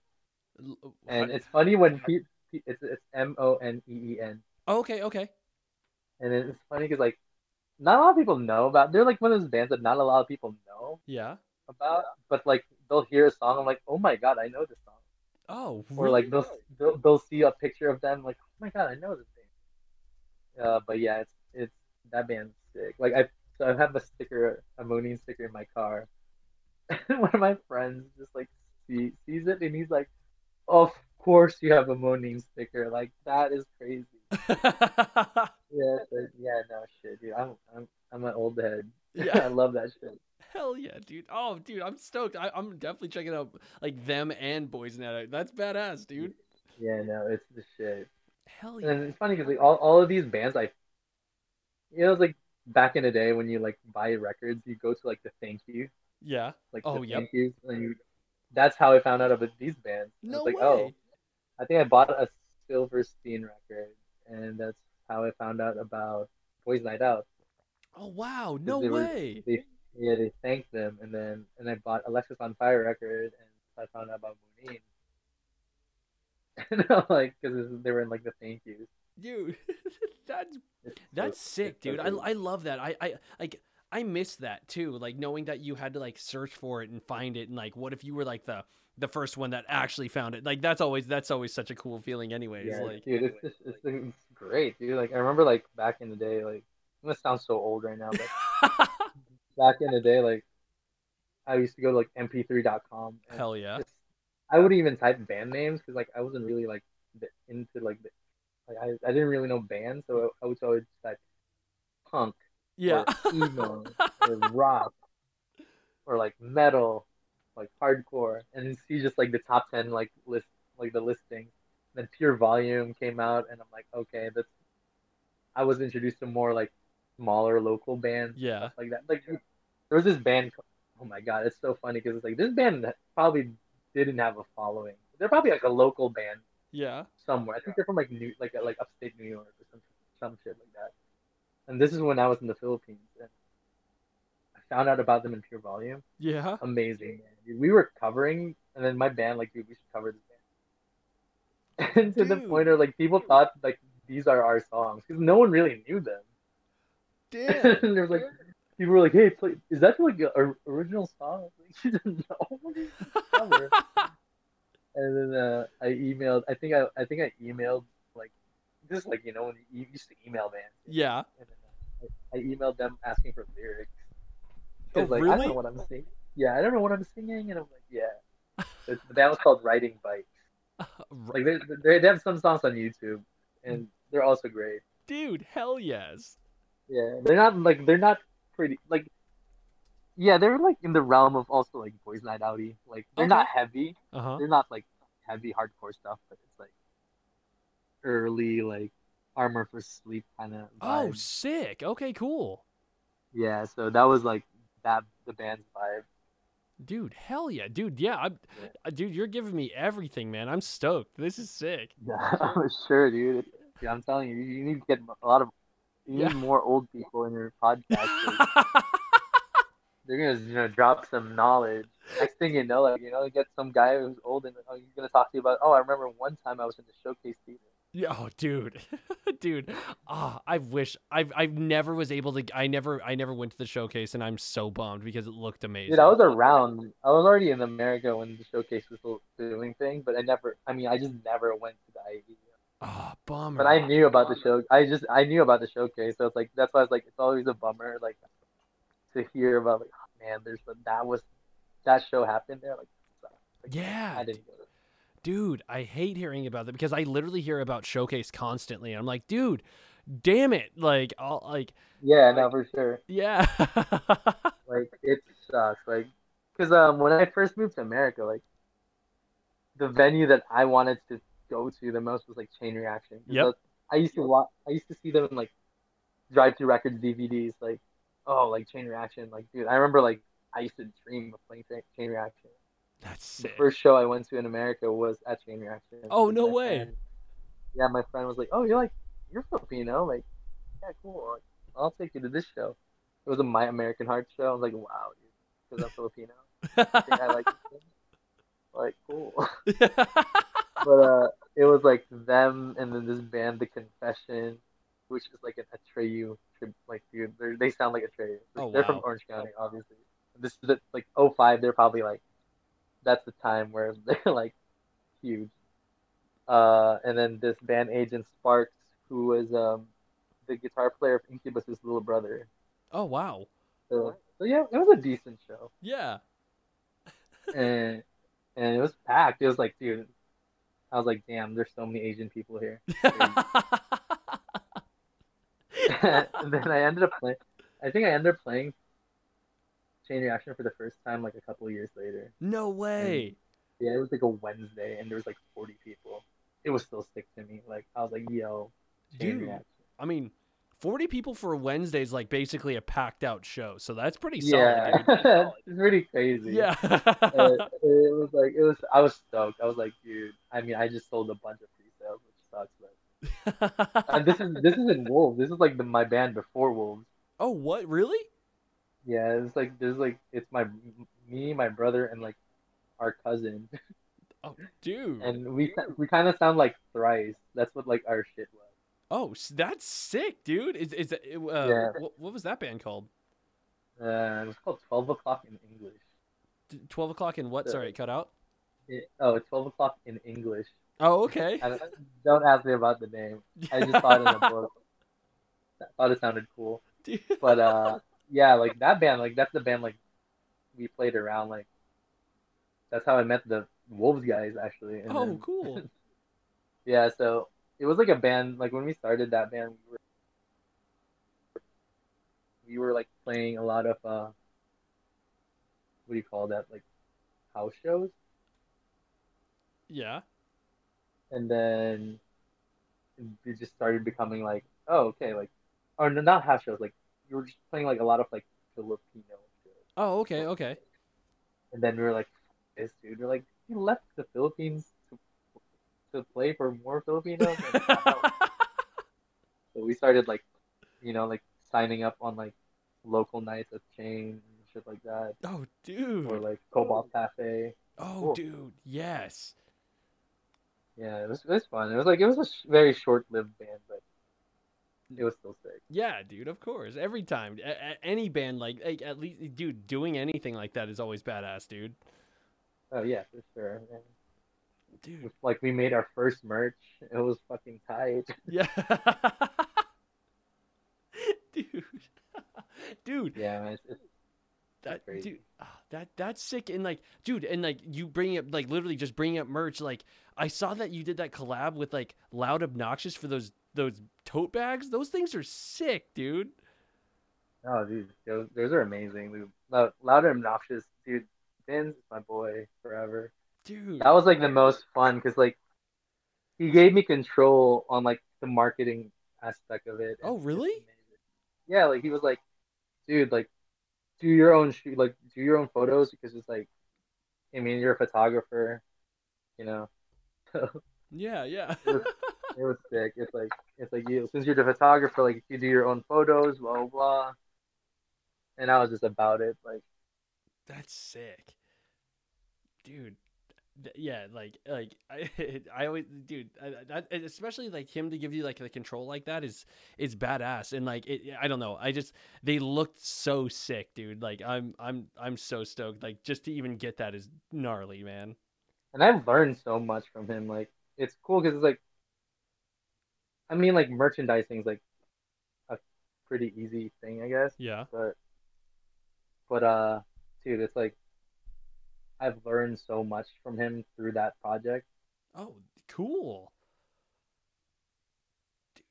Speaker 3: And it's funny when pe- pe- it's it's M O N E E N,
Speaker 1: oh, okay, okay.
Speaker 3: and it's funny because like not a lot of people know about. They're like one of those bands that not a lot of people know
Speaker 1: Yeah.
Speaker 3: about, but like they'll hear a song, I'm like, oh my god, I know this song.
Speaker 1: Oh,
Speaker 3: Or like they'll they'll, they'll see a picture of them, like, oh my god, I know this band. Uh, but yeah, it's that band's sick. Like I so I have a sticker, a Moneen sticker in my car. And one of my friends just like see, sees it and he's like, Of course you have a Moneen sticker. Like that is crazy. Yeah, but yeah, no shit, dude. I'm I'm I'm an old head.
Speaker 1: Yeah.
Speaker 3: I love that shit.
Speaker 1: Hell yeah, dude. Oh, dude, I'm stoked. I, I'm definitely checking out like them and Boys Out. That's badass, dude.
Speaker 3: Yeah, no, it's the shit.
Speaker 1: Hell yeah.
Speaker 3: And it's funny because like all, all of these bands, I, you know, it's like back in the day when you like buy records, you go to like the thank you,
Speaker 1: Yeah.
Speaker 3: like
Speaker 1: Oh,
Speaker 3: the
Speaker 1: yep.
Speaker 3: thank yous, and you. That's how I found out about these bands. I
Speaker 1: No
Speaker 3: was like,
Speaker 1: way.
Speaker 3: oh, I think I bought a Silverstein record, and that's how I found out about Boys Night Out.
Speaker 1: Oh wow, no
Speaker 3: they were-
Speaker 1: way.
Speaker 3: They yeah, they thanked them, and then and I bought Alexisonfire record, and I found out about Moneen. And I'm like, because they were in like the thank yous.
Speaker 1: Dude, that's that's sick, dude. I. I love that. I I like I miss that too. Like knowing that you had to like search for it and find it and like what if you were like the the first one that actually found it. Like that's always that's always such a cool feeling anyways.
Speaker 3: Yeah,
Speaker 1: like
Speaker 3: dude, it's just it's, it's great, dude. Like I remember like back in the day, like I'm gonna sound so old right now, but back in the day, like I used to go to like mp3.com. and
Speaker 1: Hell yeah.
Speaker 3: just- I wouldn't even type band names because like I wasn't really like into like the, like I, I didn't really know bands, so I would always type punk
Speaker 1: Yeah.
Speaker 3: or emo or rock or like metal, like hardcore, and see just like the top ten like list like the listing. Then PureVolume came out, and I'm like, okay, that's. I was introduced to more like smaller local bands,
Speaker 1: Yeah.
Speaker 3: like that. Like there was this band. Oh my god, it's so funny because it's like this band probably didn't have a following. They're probably like a local band
Speaker 1: Yeah.
Speaker 3: somewhere. I think they're from like New, like like upstate New York or some some shit like that. And this is when I was in the Philippines, and I found out about them in PureVolume.
Speaker 1: Yeah.
Speaker 3: Amazing, man. We were covering, and then my band like, dude, we should cover this band. and to the point where like people thought like these are our songs because no one really knew them.
Speaker 1: Damn.
Speaker 3: and there's like people were like, "Hey, play, is that like an original song?" Like, you didn't know. What is this cover? And then uh, I emailed. I think I I think I emailed like this is like you know when you used to email bands.
Speaker 1: yeah.
Speaker 3: And then I, I emailed them asking for lyrics.
Speaker 1: Oh,
Speaker 3: like I don't know what I'm singing. Yeah, I don't know what I'm singing, and I'm like, yeah. The, the band was called Riding Bikes. Like they, they they have some songs on YouTube, and they're also great.
Speaker 1: Dude, hell yes.
Speaker 3: Yeah, they're not like they're not pretty like. Yeah, they're like in the realm of also like Boys Night Outy. Like they're not heavy.
Speaker 1: Uh huh.
Speaker 3: They're not like heavy hardcore stuff, but it's like early like Armor for Sleep kind of.
Speaker 1: Oh, sick. Okay, cool.
Speaker 3: yeah. So that was like that the band's vibe.
Speaker 1: Dude, hell yeah. Dude, yeah. I'm,
Speaker 3: Yeah.
Speaker 1: uh, dude, you're giving me everything, man. I'm stoked. This is sick.
Speaker 3: Yeah, sure, dude. Yeah, I'm telling you, you need to get a lot of. You
Speaker 1: Yeah.
Speaker 3: need more old people in your podcast. They're gonna, you know, drop some knowledge. Next thing you know, like you know, you get some guy who's old and oh, he's gonna talk to you about. Oh, I remember one time I was in the showcase theater.
Speaker 1: Yeah, oh, dude, dude. Ah, I wish I've I've never was able to. I never I never went to the showcase, and I'm so bummed because it looked amazing.
Speaker 3: Dude, I was around. I was already in America when the showcase was doing thing, but I never. I mean, I just never went to the.
Speaker 1: Ah, bummer.
Speaker 3: But I knew about the show. I just I knew about the showcase, so it's like that's why I was like, it's always a bummer, like to hear about like, oh, man, there's the, that was that show happened there, like. Like,
Speaker 1: Yeah,
Speaker 3: I didn't
Speaker 1: dude, I hate hearing about that because I literally hear about showcase constantly. I'm like, dude, damn it, like, I'll like,
Speaker 3: Yeah, no, for sure.
Speaker 1: yeah,
Speaker 3: Like it sucks, like, cause um when I first moved to America, like the venue that I wanted to go to the most was like Chain Reaction.
Speaker 1: Yep.
Speaker 3: that's- I used to watch. I used to see them in like Drive-Thru Records DVDs, like oh, like Chain Reaction, like dude. I remember like I used to dream of playing Chain- Reaction.
Speaker 1: that's
Speaker 3: The first show I went to in America was at Chain Reaction.
Speaker 1: Oh, no way.
Speaker 3: friend. Yeah, my friend was like, "Oh, you're like you're Filipino, like yeah, cool. Like, I'll take you to this show." It was a My American Heart show. I was like, "Wow, because I'm Filipino, I think I like. Like, cool. but uh, it was like them and then this band, The Confession, which is like an Atreyu like dude, they're- sound like Atreyu. Like,
Speaker 1: Oh,
Speaker 3: they're from. Orange County, obviously. This is like 05, They're probably like that's the time where they're like huge. Uh, and then this band Agent Sparks, who is um the guitar player of Incubus's little brother.
Speaker 1: Oh wow.
Speaker 3: So, so yeah, it was a decent show,
Speaker 1: Yeah.
Speaker 3: and and it was packed. It was like, dude, I was like, damn, there's so many Asian people here. and then I ended up playing. I think I ended up playing Chain Reaction for the first time like a couple years later.
Speaker 1: no way.
Speaker 3: Yeah, it was like a Wednesday, and there was like 40 people. It was still sick to me. Like I was like, yo, Chain
Speaker 1: Dude.
Speaker 3: Reaction.
Speaker 1: I mean, 40 people for a Wednesday is like basically a packed out show. So that's pretty
Speaker 3: Yeah,
Speaker 1: solid. dude.
Speaker 3: it's pretty crazy.
Speaker 1: Yeah.
Speaker 3: Uh, it was like it was. I was stoked. I was like, dude. I mean, I just sold a bunch of pre-sales, which sucks. But and this is this isn't Wolves. This is like the, my band before Wolves.
Speaker 1: oh, what? Really?
Speaker 3: Yeah, it's like there's like it's my me, my brother, and like our cousin,
Speaker 1: Oh, dude.
Speaker 3: and we we kind of sound like thrice. That's what like our shit was.
Speaker 1: oh, that's sick, dude. Is is it, uh,
Speaker 3: Yeah.
Speaker 1: what, what was that band called?
Speaker 3: Uh, it was called Twelve O'clock in English.
Speaker 1: 12 o'clock in what?
Speaker 3: Uh,
Speaker 1: Sorry, it cut out.
Speaker 3: It, oh, 12 o'clock in English.
Speaker 1: Oh, okay.
Speaker 3: Don't, don't ask me about the name. I just saw it in a book. I thought it sounded cool. But uh, yeah, like that band, like that's the band like we played around. Like that's how I met the Wolves guys actually. And
Speaker 1: oh,
Speaker 3: then-
Speaker 1: cool.
Speaker 3: Yeah, so it was like a band. Like when we started that band, we were we were like playing a lot of uh, what do you call that? Like house shows,
Speaker 1: Yeah.
Speaker 3: And then it just started becoming like, oh, okay, like, or not house shows. Like we were just playing like a lot of like Filipino shows,
Speaker 1: Oh, okay, okay.
Speaker 3: and then we were like, this dude, we're like, he left the Philippines to to play for more Filipinos. Like. So we started like, you know, like signing up on like local nights of chain and shit like that,
Speaker 1: oh, dude.
Speaker 3: or like Cobalt Cafe.
Speaker 1: oh,
Speaker 3: cool.
Speaker 1: dude. Yes.
Speaker 3: Yeah, it was it was fun. It was like it was a sh- very short-lived band, but it was still sick.
Speaker 1: Yeah, dude. Of course. Every time, a- a- any band like, like at least, dude, doing anything like that is always badass, dude.
Speaker 3: Oh yeah, for sure. And
Speaker 1: Dude.
Speaker 3: like we made our first merch. It was fucking tight.
Speaker 1: Yeah. dude. dude,
Speaker 3: Yeah, man. It's, it's,
Speaker 1: that
Speaker 3: crazy.
Speaker 1: dude, ah, that that's sick and like, dude, and like you bring up like literally just bringing up merch. Like I saw that you did that collab with like Loud Obnoxious for those those tote bags. Those things are sick, dude.
Speaker 3: oh, dude, those, those are amazing. Dude. Loud, loud obnoxious, dude. Is my boy forever.
Speaker 1: Dude.
Speaker 3: That was like the most fun because like he gave me control on like the marketing aspect of it.
Speaker 1: Oh, really?
Speaker 3: Yeah, like he was like, dude, like do your own shoot, like do your own photos because it's like, I mean, you're a photographer, you know.
Speaker 1: Yeah, yeah.
Speaker 3: It was sick. It's like it's like you since you're the photographer, like you do your own photos, blah blah blah. And I was just about it, like
Speaker 1: That's sick, dude. Yeah, like, like I, I always, dude, I, that, especially like him to give you like the control like that is, is badass. And like, it, I don't know, I just they looked so sick, dude. Like, I'm, I'm, I'm so stoked. Like, just to even get that is gnarly, man.
Speaker 3: and I've learned so much from him. Like it's cool because it's like, I mean, like merchandising is like a pretty easy thing, I guess.
Speaker 1: Yeah.
Speaker 3: But, but uh, dude, it's like I've learned so much from him through that project.
Speaker 1: Oh, cool.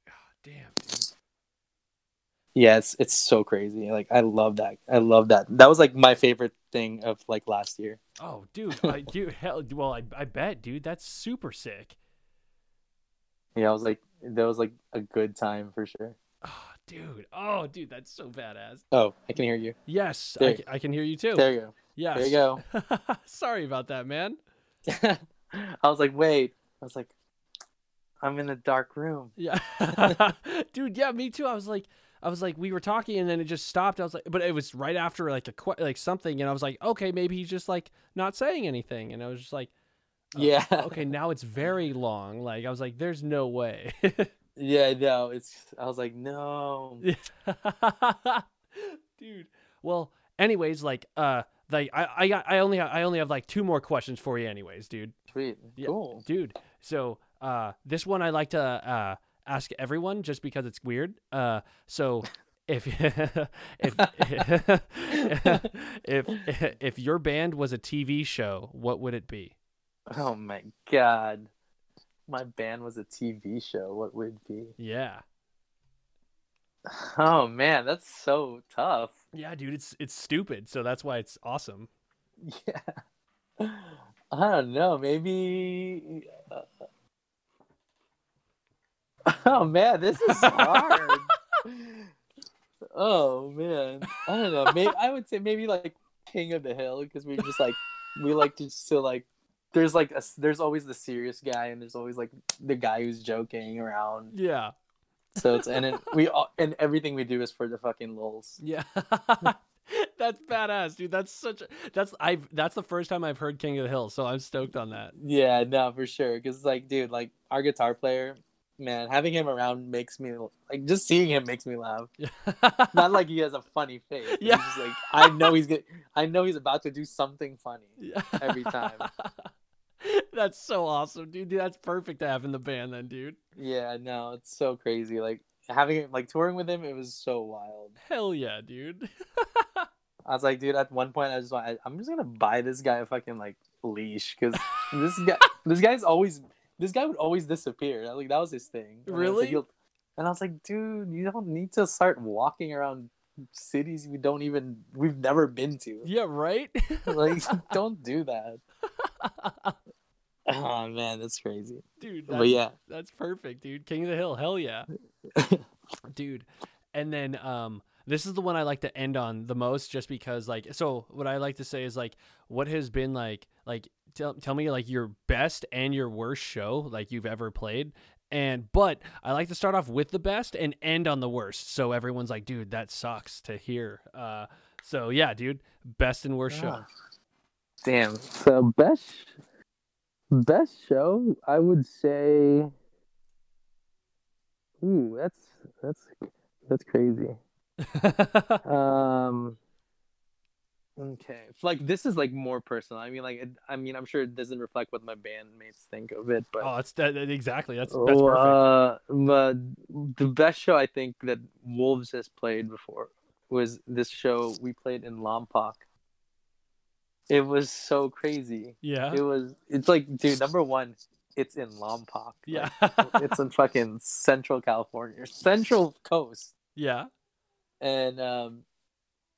Speaker 1: Ah, damn. Dude.
Speaker 4: Yeah, it's it's so crazy. Like I love that. I love that. That was like my favorite thing of like last year.
Speaker 1: Oh, dude, I, dude, hell, well, I, I bet, dude, that's super sick.
Speaker 4: Yeah, I was like that was like a good time for sure.
Speaker 1: Oh, dude. Oh, dude, that's so badass.
Speaker 4: Oh, I can hear you.
Speaker 1: Yes, I, I can hear you too.
Speaker 4: There you go.
Speaker 1: Yes.
Speaker 4: There you go.
Speaker 1: Sorry about that, man.
Speaker 4: I was like, wait. I was like, I'm in a dark room.
Speaker 1: Yeah. dude, yeah, me too. I was like I was like we were talking and then it just stopped. I was like but it was right after like a que- like something and I was like, "Okay, maybe he's just like not saying anything." And I was just like
Speaker 3: Yeah.
Speaker 1: okay, now it's very long. Like I was like, there's no way.
Speaker 3: Yeah, no, it's. I was like, no.
Speaker 1: dude. Well, anyways, like uh, like I I I only have, I only have like two more questions for you, anyways, dude.
Speaker 3: Sweet.
Speaker 1: Yeah.
Speaker 3: Cool.
Speaker 1: Dude, so uh, this one I like to uh ask everyone just because it's weird. Uh, so. If if if if your band was a TV show, what would it be?
Speaker 3: Oh my god. My band was a TV show. What would it be?
Speaker 1: Yeah,
Speaker 3: Oh man, that's so tough.
Speaker 1: Yeah, dude, it's it's stupid, so that's why it's awesome.
Speaker 3: Yeah. I don't know. Maybe. uh, Oh man, this is hard. oh man, I don't know. Maybe I would say maybe like King of the Hill because we just like we like to still like. There's like a, there's always the serious guy and there's always like the guy who's joking around.
Speaker 1: Yeah,
Speaker 3: So it's and it, we all, and everything we do is for the fucking lulz.
Speaker 1: yeah. that's badass, dude. That's such. A, that's I've. That's the first time I've heard King of the Hill, so I'm stoked on that.
Speaker 3: Yeah, no, for sure. Because like, dude, like our guitar player, man, having him around makes me like just seeing him makes me laugh. Not like he has a funny face.
Speaker 1: Yeah.
Speaker 3: he's just like I know he's get, I know he's about to do something funny.
Speaker 1: Yeah.
Speaker 3: Every time.
Speaker 1: That's so awesome, dude. Dude, That's perfect to have in the band, then, dude.
Speaker 3: Yeah, no, it's so crazy. Like having him like touring with him, it was so wild.
Speaker 1: Hell yeah, dude.
Speaker 3: I was like, dude, at one point I just want, I, I'm just gonna buy this guy a fucking like leash because this guy, this guy's always, this guy would always disappear. Like that was his thing. And I like,
Speaker 1: Really?
Speaker 3: And I was like, dude, you don't need to start walking around cities we don't even, we've never been to.
Speaker 1: Yeah, right.
Speaker 3: Like, don't do that. Oh man, that's crazy.
Speaker 1: dude. That's,
Speaker 3: But yeah,
Speaker 1: that's perfect, dude. King of the Hill, hell yeah, dude. And then um, this is the one I like to end on the most, just because like, so what I like to say is like, what has been like, like tell tell me like your best and your worst show like you've ever played. And but I like to start off with the best and end on the worst, so everyone's like, dude, that sucks to hear. Uh, so yeah, dude, best and worst show.
Speaker 3: Ah. Damn. So best best show, I would say. Ooh, that's that's that's crazy. Um. Okay, like this is like more personal. I mean, like it, I mean, I'm sure it doesn't reflect what my bandmates think of it, but
Speaker 1: oh, it's that, exactly that's that's perfect.
Speaker 3: uh, but the best show I think that Wolves has played before was this show we played in Lompoc. It was so crazy.
Speaker 1: yeah,
Speaker 3: It was. It's like, dude, number one, it's in Lompoc.
Speaker 1: yeah,
Speaker 3: Like, it's in fucking Central California, Central Coast,
Speaker 1: yeah.
Speaker 3: and um,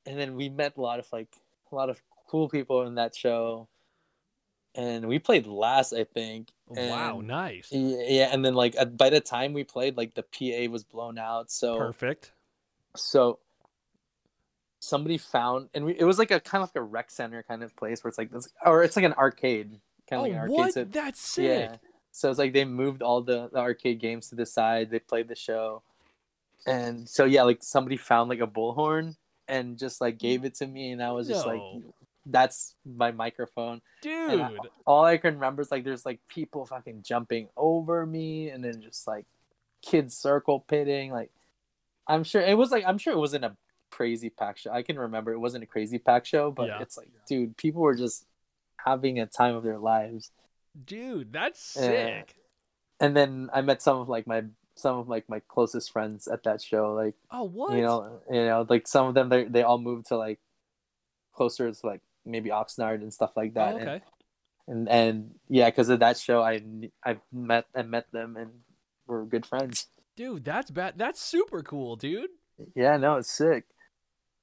Speaker 3: and then we met a lot of like a lot of cool people in that show, and we played last, I think.
Speaker 1: Wow, nice.
Speaker 3: Yeah, yeah, and then like by the time we played, like the PA was blown out. So
Speaker 1: Perfect.
Speaker 3: so somebody found, and we, it was like a kind of like a rec center kind of place where it's like this, or it's like an arcade, kind of
Speaker 1: Oh,
Speaker 3: like an oh, arcade.
Speaker 1: what?
Speaker 3: So,
Speaker 1: That's sick.
Speaker 3: yeah, so it's like they moved all the, the arcade games to the side. They played the show, and so yeah, like somebody found like a bullhorn and just like gave it to me, and I was just like, that's my microphone.
Speaker 1: Dude.
Speaker 3: I- all I can remember is like there's like people fucking jumping over me and then just like kids circle pitting. Like I'm sure it was like I'm sure it wasn't a crazy pack show. I can remember it wasn't a crazy pack show, but
Speaker 1: Yeah.
Speaker 3: it's like, dude, people were just having a time of their lives.
Speaker 1: Dude, that's
Speaker 3: eh.
Speaker 1: sick.
Speaker 3: And then I met some of like my some of like my closest friends at that show. Like
Speaker 1: Oh, what?
Speaker 3: you know, you know, like some of them they they all moved to like closer to like maybe Oxnard and stuff like
Speaker 1: oh,
Speaker 3: that. And
Speaker 1: okay.
Speaker 3: and and yeah, because of that show, I I met I met them and we're good friends.
Speaker 1: Dude, that's bad. That's super cool, dude.
Speaker 3: Yeah, no, it's sick.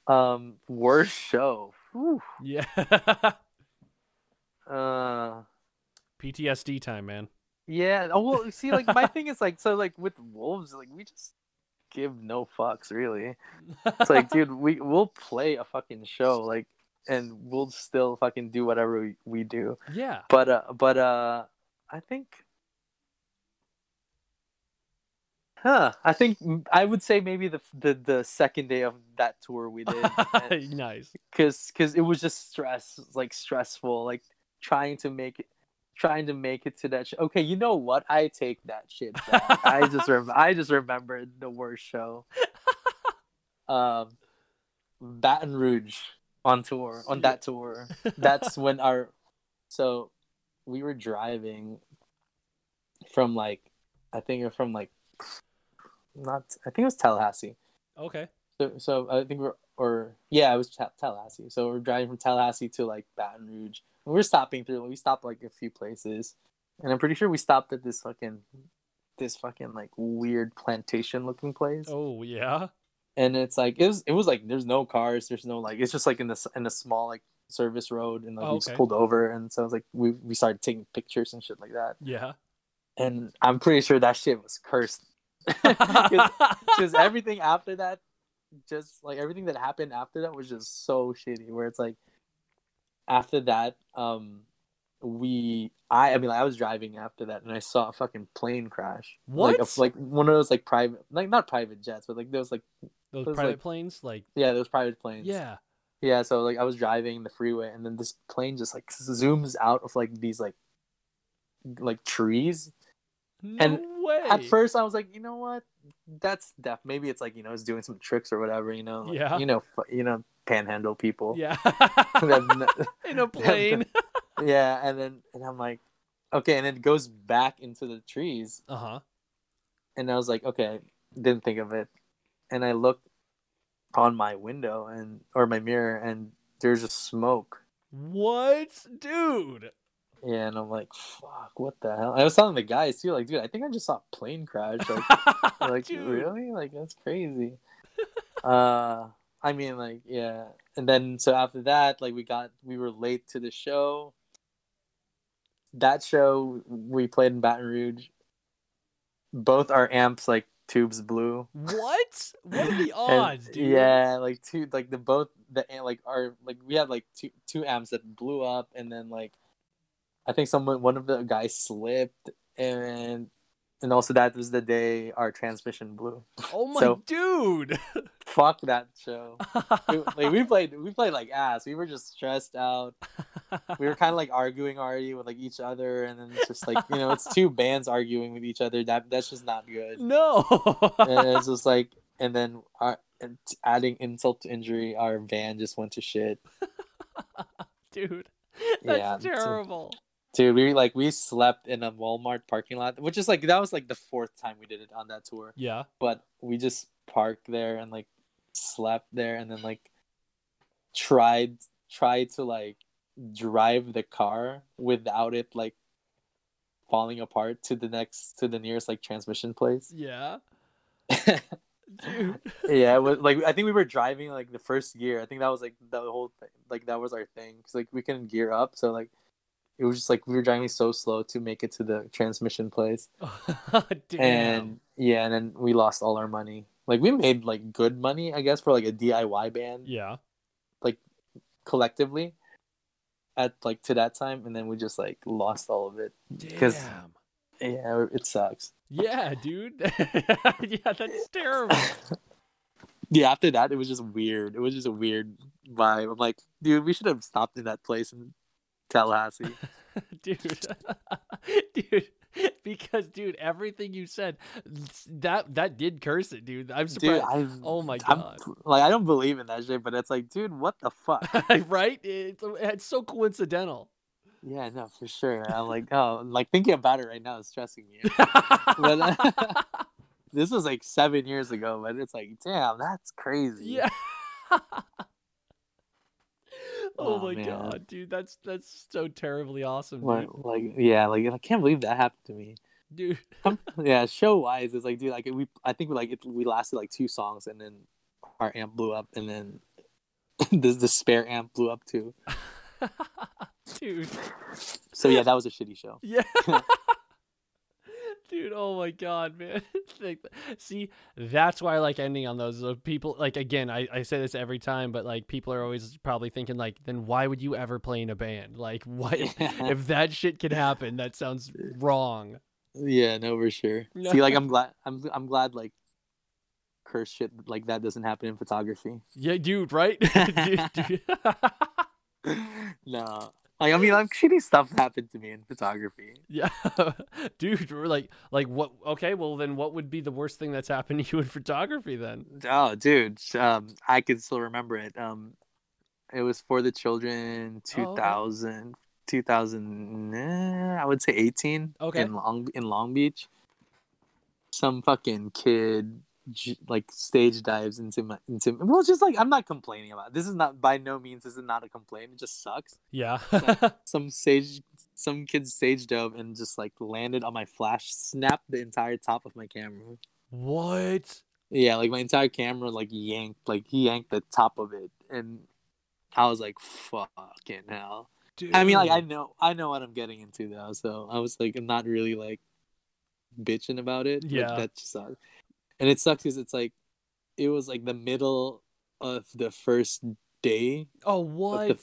Speaker 3: Um, worst show. Whew.
Speaker 1: Yeah.
Speaker 3: Uh,
Speaker 1: PTSD time, man.
Speaker 3: yeah. Oh well, see, like my thing is like so like with wolves, like we just give no fucks really. It's like, dude, we we'll play a fucking show like, and we'll still fucking do whatever we, we do.
Speaker 1: yeah.
Speaker 3: But uh, but uh, I think. Huh. I think I would say maybe the the, the second day of that tour we did,
Speaker 1: nice.
Speaker 3: because because it was just stress, like stressful, like trying to make it, trying to make it to that. Okay, you know what? I take that shit back. I just rem- I just remembered the worst show. Um, Baton Rouge on tour on that tour. That's when our so we were driving from like I think from like not I think it was Tallahassee.
Speaker 1: Okay.
Speaker 3: So so I think we're or yeah, it was Ta- Tallahassee. So we're driving from Tallahassee to like Baton Rouge. And we're stopping through. We stopped like a few places, and I'm pretty sure we stopped at this fucking this fucking like weird plantation looking place.
Speaker 1: Oh yeah.
Speaker 3: And it's like it was it was like there's no cars. There's no like it's just like in this in a small like service road, and like
Speaker 1: Oh,
Speaker 3: we just pulled over, and so it's like we we started taking pictures and shit like that.
Speaker 1: Yeah.
Speaker 3: And I'm pretty sure that shit was cursed. because everything after that just like everything that happened after that was just so shitty where it's like after that um we i i mean like, i was driving after that and i saw a fucking plane crash like
Speaker 1: What?
Speaker 3: a, like one of those like private like not private jets but like those like
Speaker 1: Those
Speaker 3: was
Speaker 1: private
Speaker 3: like-
Speaker 1: planes, like
Speaker 3: yeah those private planes
Speaker 1: yeah.
Speaker 3: yeah so like i was driving the freeway and then this plane just like zooms out of like these like like trees
Speaker 1: No
Speaker 3: And
Speaker 1: way.
Speaker 3: at first i was like you know what that's def maybe it's like you know it's doing some tricks or whatever you know like,
Speaker 1: Yeah.
Speaker 3: you know you know panhandle people
Speaker 1: Yeah. In a plane.
Speaker 3: yeah and then and i'm like okay and it goes back into the trees
Speaker 1: Uh huh.
Speaker 3: and i was like okay didn't think of it and i looked on my window and or my mirror and there's just smoke
Speaker 1: What, dude?
Speaker 3: Yeah and i'm like fuck what the hell i was telling the guys too like dude i think i just saw a plane crash like like
Speaker 1: Dude.
Speaker 3: really like that's crazy uh i mean like yeah and then so after that like we got we were late to the show that show we played in baton rouge both our amps like tubes blew
Speaker 1: What? What are the
Speaker 3: And-
Speaker 1: odds, dude?
Speaker 3: yeah like two like the both the like our like we had like two two amps that blew up and then like i think someone one of the guys slipped and and also that was the day our transmission blew
Speaker 1: Oh my
Speaker 3: So-
Speaker 1: dude.
Speaker 3: fuck that show we, like we played we played like ass we were just stressed out we were kind of like arguing already with like each other and then it's just like you know it's two bands arguing with each other that that's just not good
Speaker 1: no.
Speaker 3: and it's just like and then our and adding insult to injury our van just went to shit
Speaker 1: dude. That's
Speaker 3: Yeah,
Speaker 1: terrible.
Speaker 3: Dude we like we slept in a walmart parking lot which is like that was like the fourth time we did it on that tour
Speaker 1: Yeah.
Speaker 3: but we just parked there and like slept there and then like tried tried to like drive the car without it like falling apart to the next to the nearest like transmission place
Speaker 1: Yeah. Dude.
Speaker 3: yeah it was like i think we were driving like the first gear i think that was like the whole thing like that was our thing because like we couldn't gear up so like it was just like we were driving so slow to make it to the transmission place and yeah and then we lost all our money like we made like good money i guess for like a diy band
Speaker 1: yeah.
Speaker 3: Like collectively at like to that time and then we just like lost all of it because
Speaker 1: Damn.
Speaker 3: yeah it sucks
Speaker 1: Yeah, dude. yeah, that's terrible.
Speaker 3: yeah after that it was just weird it was just a weird vibe i'm like dude we should have stopped in that place in tallahassee.
Speaker 1: Dude. Dude because dude everything you said that that did curse it dude. I'm
Speaker 3: dude
Speaker 1: surprised.
Speaker 3: I,
Speaker 1: Oh my
Speaker 3: I'm-
Speaker 1: God.
Speaker 3: like i don't believe in that shit but it's like dude what the fuck?
Speaker 1: Right? It's, it's so coincidental.
Speaker 3: Yeah no for sure. I'm like oh like thinking about it right now is stressing me But- uh, this was like seven years ago but it's like damn that's crazy.
Speaker 1: Yeah oh,
Speaker 3: Oh,
Speaker 1: my
Speaker 3: man.
Speaker 1: god dude that's that's so terribly awesome
Speaker 3: like, like yeah like i can't believe that happened to me
Speaker 1: dude.
Speaker 3: yeah show wise it's like dude like we i think we like it, we lasted like two songs and then our amp blew up and then the, the spare amp blew up too
Speaker 1: dude
Speaker 3: so yeah that was a shitty show
Speaker 1: Yeah. Dude, oh my god, man. See, that's why I like ending on those. So people like again, I, I say this every time, but like people are always probably thinking like, then why would you ever play in a band? Like what if that shit could happen, that sounds wrong.
Speaker 3: yeah no for sure
Speaker 1: No.
Speaker 3: see like i'm glad i'm i'm glad like curse shit like that doesn't happen in photography
Speaker 1: Yeah, dude, right? dude, dude.
Speaker 3: no. Like I mean, like shitty stuff happened to me in photography.
Speaker 1: Yeah, dude. We're like, like what? Okay, well then, what would be the worst thing that's happened to you in photography then?
Speaker 3: Oh, dude, um, I can still remember it. Um, it was for the children,
Speaker 1: Oh, okay.
Speaker 3: 2000, 2000 eh, I would say eighteen.
Speaker 1: Okay.
Speaker 3: In Long in Long Beach, some fucking kid like stage dives into my into well, just like I'm not complaining about. It. This is not by no means. This is not a complaint. It just sucks.
Speaker 1: Yeah.
Speaker 3: some stage some kid stage dove and just like landed on my flash snapped the entire top of my camera
Speaker 1: what?
Speaker 3: yeah like my entire camera like yanked like he yanked the top of it and i was like fucking hell
Speaker 1: Dude.
Speaker 3: i mean like i know i know what i'm getting into though so i was like i'm not really like bitching about it
Speaker 1: Yeah.
Speaker 3: that just sucks and it sucks because it's like it was like the middle of the first day
Speaker 1: Oh what?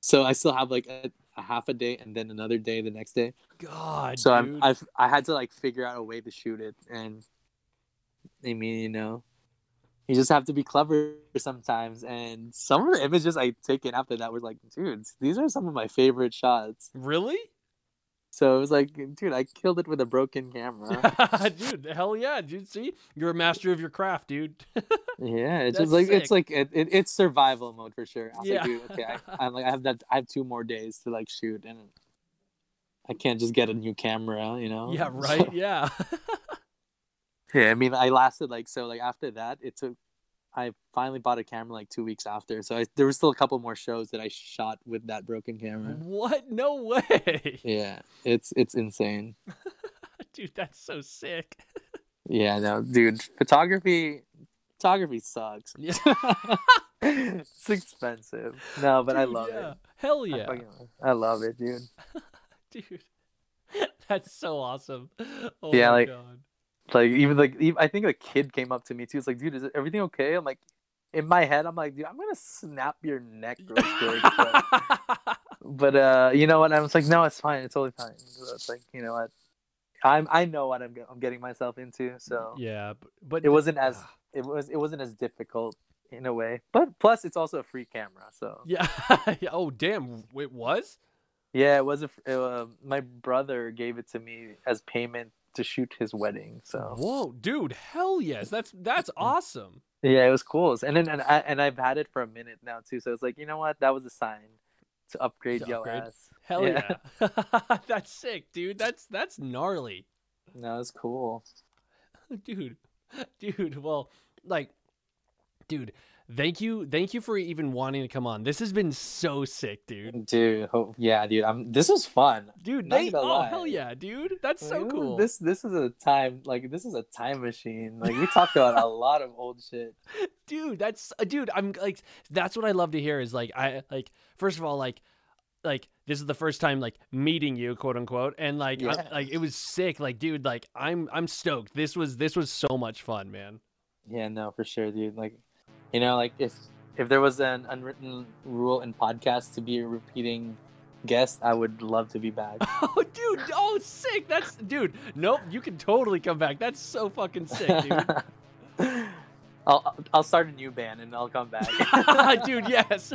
Speaker 3: so i still have like a, a half a day and then another day the next day
Speaker 1: God.
Speaker 3: so
Speaker 1: dude.
Speaker 3: I'm, I've I had to like figure out a way to shoot it, and I mean, you know, you just have to be clever sometimes. And some of the images I taken after that were like, dude, these are some of my favorite shots.
Speaker 1: really?
Speaker 3: So it was like, dude, I killed it with a broken camera.
Speaker 1: dude, hell yeah, dude. See, you're a master of your craft, dude.
Speaker 3: yeah, it's
Speaker 1: That's
Speaker 3: just like
Speaker 1: sick.
Speaker 3: it's like it, it, it's survival mode for sure. I was
Speaker 1: Yeah.
Speaker 3: like, dude, okay, I, I'm like I have that I have two more days to like shoot, and I can't just get a new camera, you know?
Speaker 1: yeah, right. Yeah.
Speaker 3: Yeah, I mean, I lasted like so. Like after that, it took. I finally bought a camera like two weeks after, so I, there was still a couple more shows that I shot with that broken camera.
Speaker 1: what? No way,
Speaker 3: Yeah, it's it's insane.
Speaker 1: dude. That's so sick.
Speaker 3: Yeah, no, dude, photography, photography sucks.
Speaker 1: Yeah.
Speaker 3: it's expensive. No, but I love
Speaker 1: yeah.
Speaker 3: it.
Speaker 1: Hell
Speaker 3: I,
Speaker 1: yeah,
Speaker 3: fucking- I love it, dude.
Speaker 1: dude. That's so awesome. Oh
Speaker 3: Yeah,
Speaker 1: my
Speaker 3: like-
Speaker 1: god.
Speaker 3: Like even like even, I think a kid came up to me too. It's like, dude, is everything okay? I'm like, in my head, I'm like, dude, I'm gonna snap your neck real quick. but- but uh you know what i was like no it's fine it's totally fine so it's like you know what i'm i know what i'm, I'm getting myself into so
Speaker 1: yeah, but, but
Speaker 3: it wasn't as it was it wasn't as difficult in a way but plus it's also a free camera so
Speaker 1: Yeah. Oh damn. It was.
Speaker 3: yeah it was a fr- uh, my brother gave it to me as payment to shoot his wedding so
Speaker 1: Whoa, dude. Hell yes. That's that's awesome.
Speaker 3: yeah it was cool and then and, I, and i've had it for a minute now too so it's like you know what that was a sign to upgrade
Speaker 1: To
Speaker 3: your
Speaker 1: upgrade?
Speaker 3: ass
Speaker 1: Hell
Speaker 3: Yeah.
Speaker 1: yeah. that's sick, dude. That's that's gnarly.
Speaker 3: no it's cool
Speaker 1: dude dude well like dude thank you thank you for even wanting to come on this has been so sick dude
Speaker 3: dude ho- yeah dude i'm this was fun
Speaker 1: dude
Speaker 3: Not
Speaker 1: oh
Speaker 3: lie.
Speaker 1: hell yeah dude that's so
Speaker 3: Like,
Speaker 1: cool
Speaker 3: This this is a time like this is a time machine. Like we talked about a lot of old shit.
Speaker 1: dude that's uh, dude i'm like that's what i love to hear is like i like first of all like like this is the first time like meeting you quote unquote and like I- like it was sick like dude like i'm i'm stoked this was this was so much fun man
Speaker 3: Yeah, no, for sure, dude. Like, you know, like if if there was an unwritten rule in podcasts to be a repeating guest, I would love to be back.
Speaker 1: Oh, dude! Oh, sick! That's dude. Nope, you can totally come back. That's so fucking sick, dude.
Speaker 3: I'll I'll start a new band and I'll come back.
Speaker 1: dude, yes.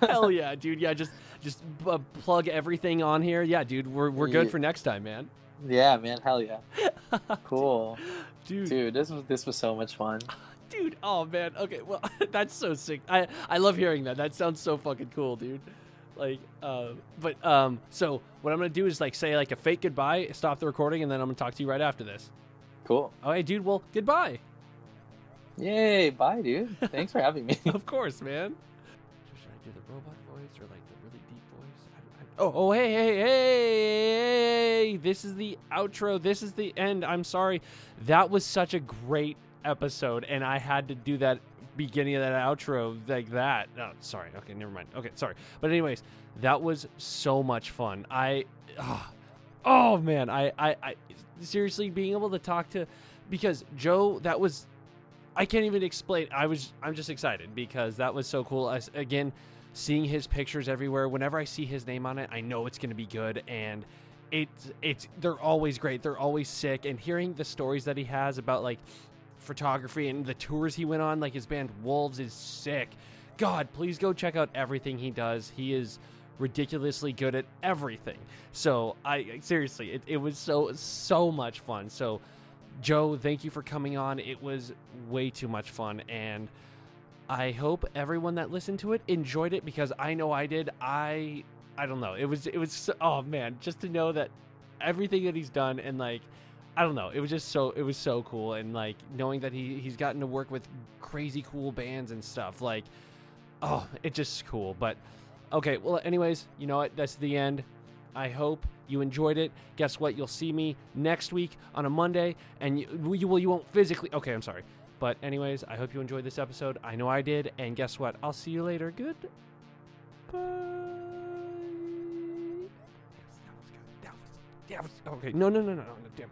Speaker 1: Hell yeah, dude. Yeah, just just uh, plug everything on here. Yeah, dude. We're we're good
Speaker 3: Yeah.
Speaker 1: for next time, man.
Speaker 3: yeah, man, hell yeah, cool,
Speaker 1: Dude, dude,
Speaker 3: dude. This was this was so much fun.
Speaker 1: Oh man. Okay. Well, that's so sick. I I love hearing that. That sounds so fucking cool, dude. Like, uh, but um, so what I'm gonna do is like say like a fake goodbye, stop the recording, and then I'm gonna talk to you right after this.
Speaker 3: Cool.
Speaker 1: Okay, dude. Well, goodbye.
Speaker 3: Yay! Bye, dude. Thanks for having me.
Speaker 1: of course, man. Should I do the robot voice or like the really deep voice? I, I, oh, oh, hey, hey, hey! This is the outro. This is the end. I'm sorry. That was such a great episode, and I had to do that beginning of that outro like that. No, sorry. Okay, never mind. Okay, sorry. But anyways, that was so much fun. I, ah, oh man, I, I, I seriously being able to talk to because Joe, that was I can't even explain. I was I'm just excited because that was so cool. As, again, seeing his pictures everywhere. Whenever I see his name on it, I know it's going to be good and it's it's they're always great. They're always sick and hearing the stories that he has about like photography and the tours he went on like his band Wolves is sick God, please go check out everything he does. He is ridiculously good at everything. So I seriously, it, it was so so much fun. So Joe, thank you for coming on. It was way too much fun and I hope everyone that listened to it enjoyed it because I know I did. I I don't know. It was it was so, oh man, just to know that everything that he's done and like I don't know. It was just so it was so cool and like knowing that he he's gotten to work with crazy cool bands and stuff. Like oh, it just cool. But okay, well anyways, you know what? That's the end. I hope you enjoyed it. Guess what? You'll see me next week on a Monday and you, you will you won't physically Okay, I'm sorry. But anyways, I hope you enjoyed this episode. I know I did. And guess what? I'll see you later. Good. Bye. That was good. That was, that was okay. No, no, no, no, no. Damn.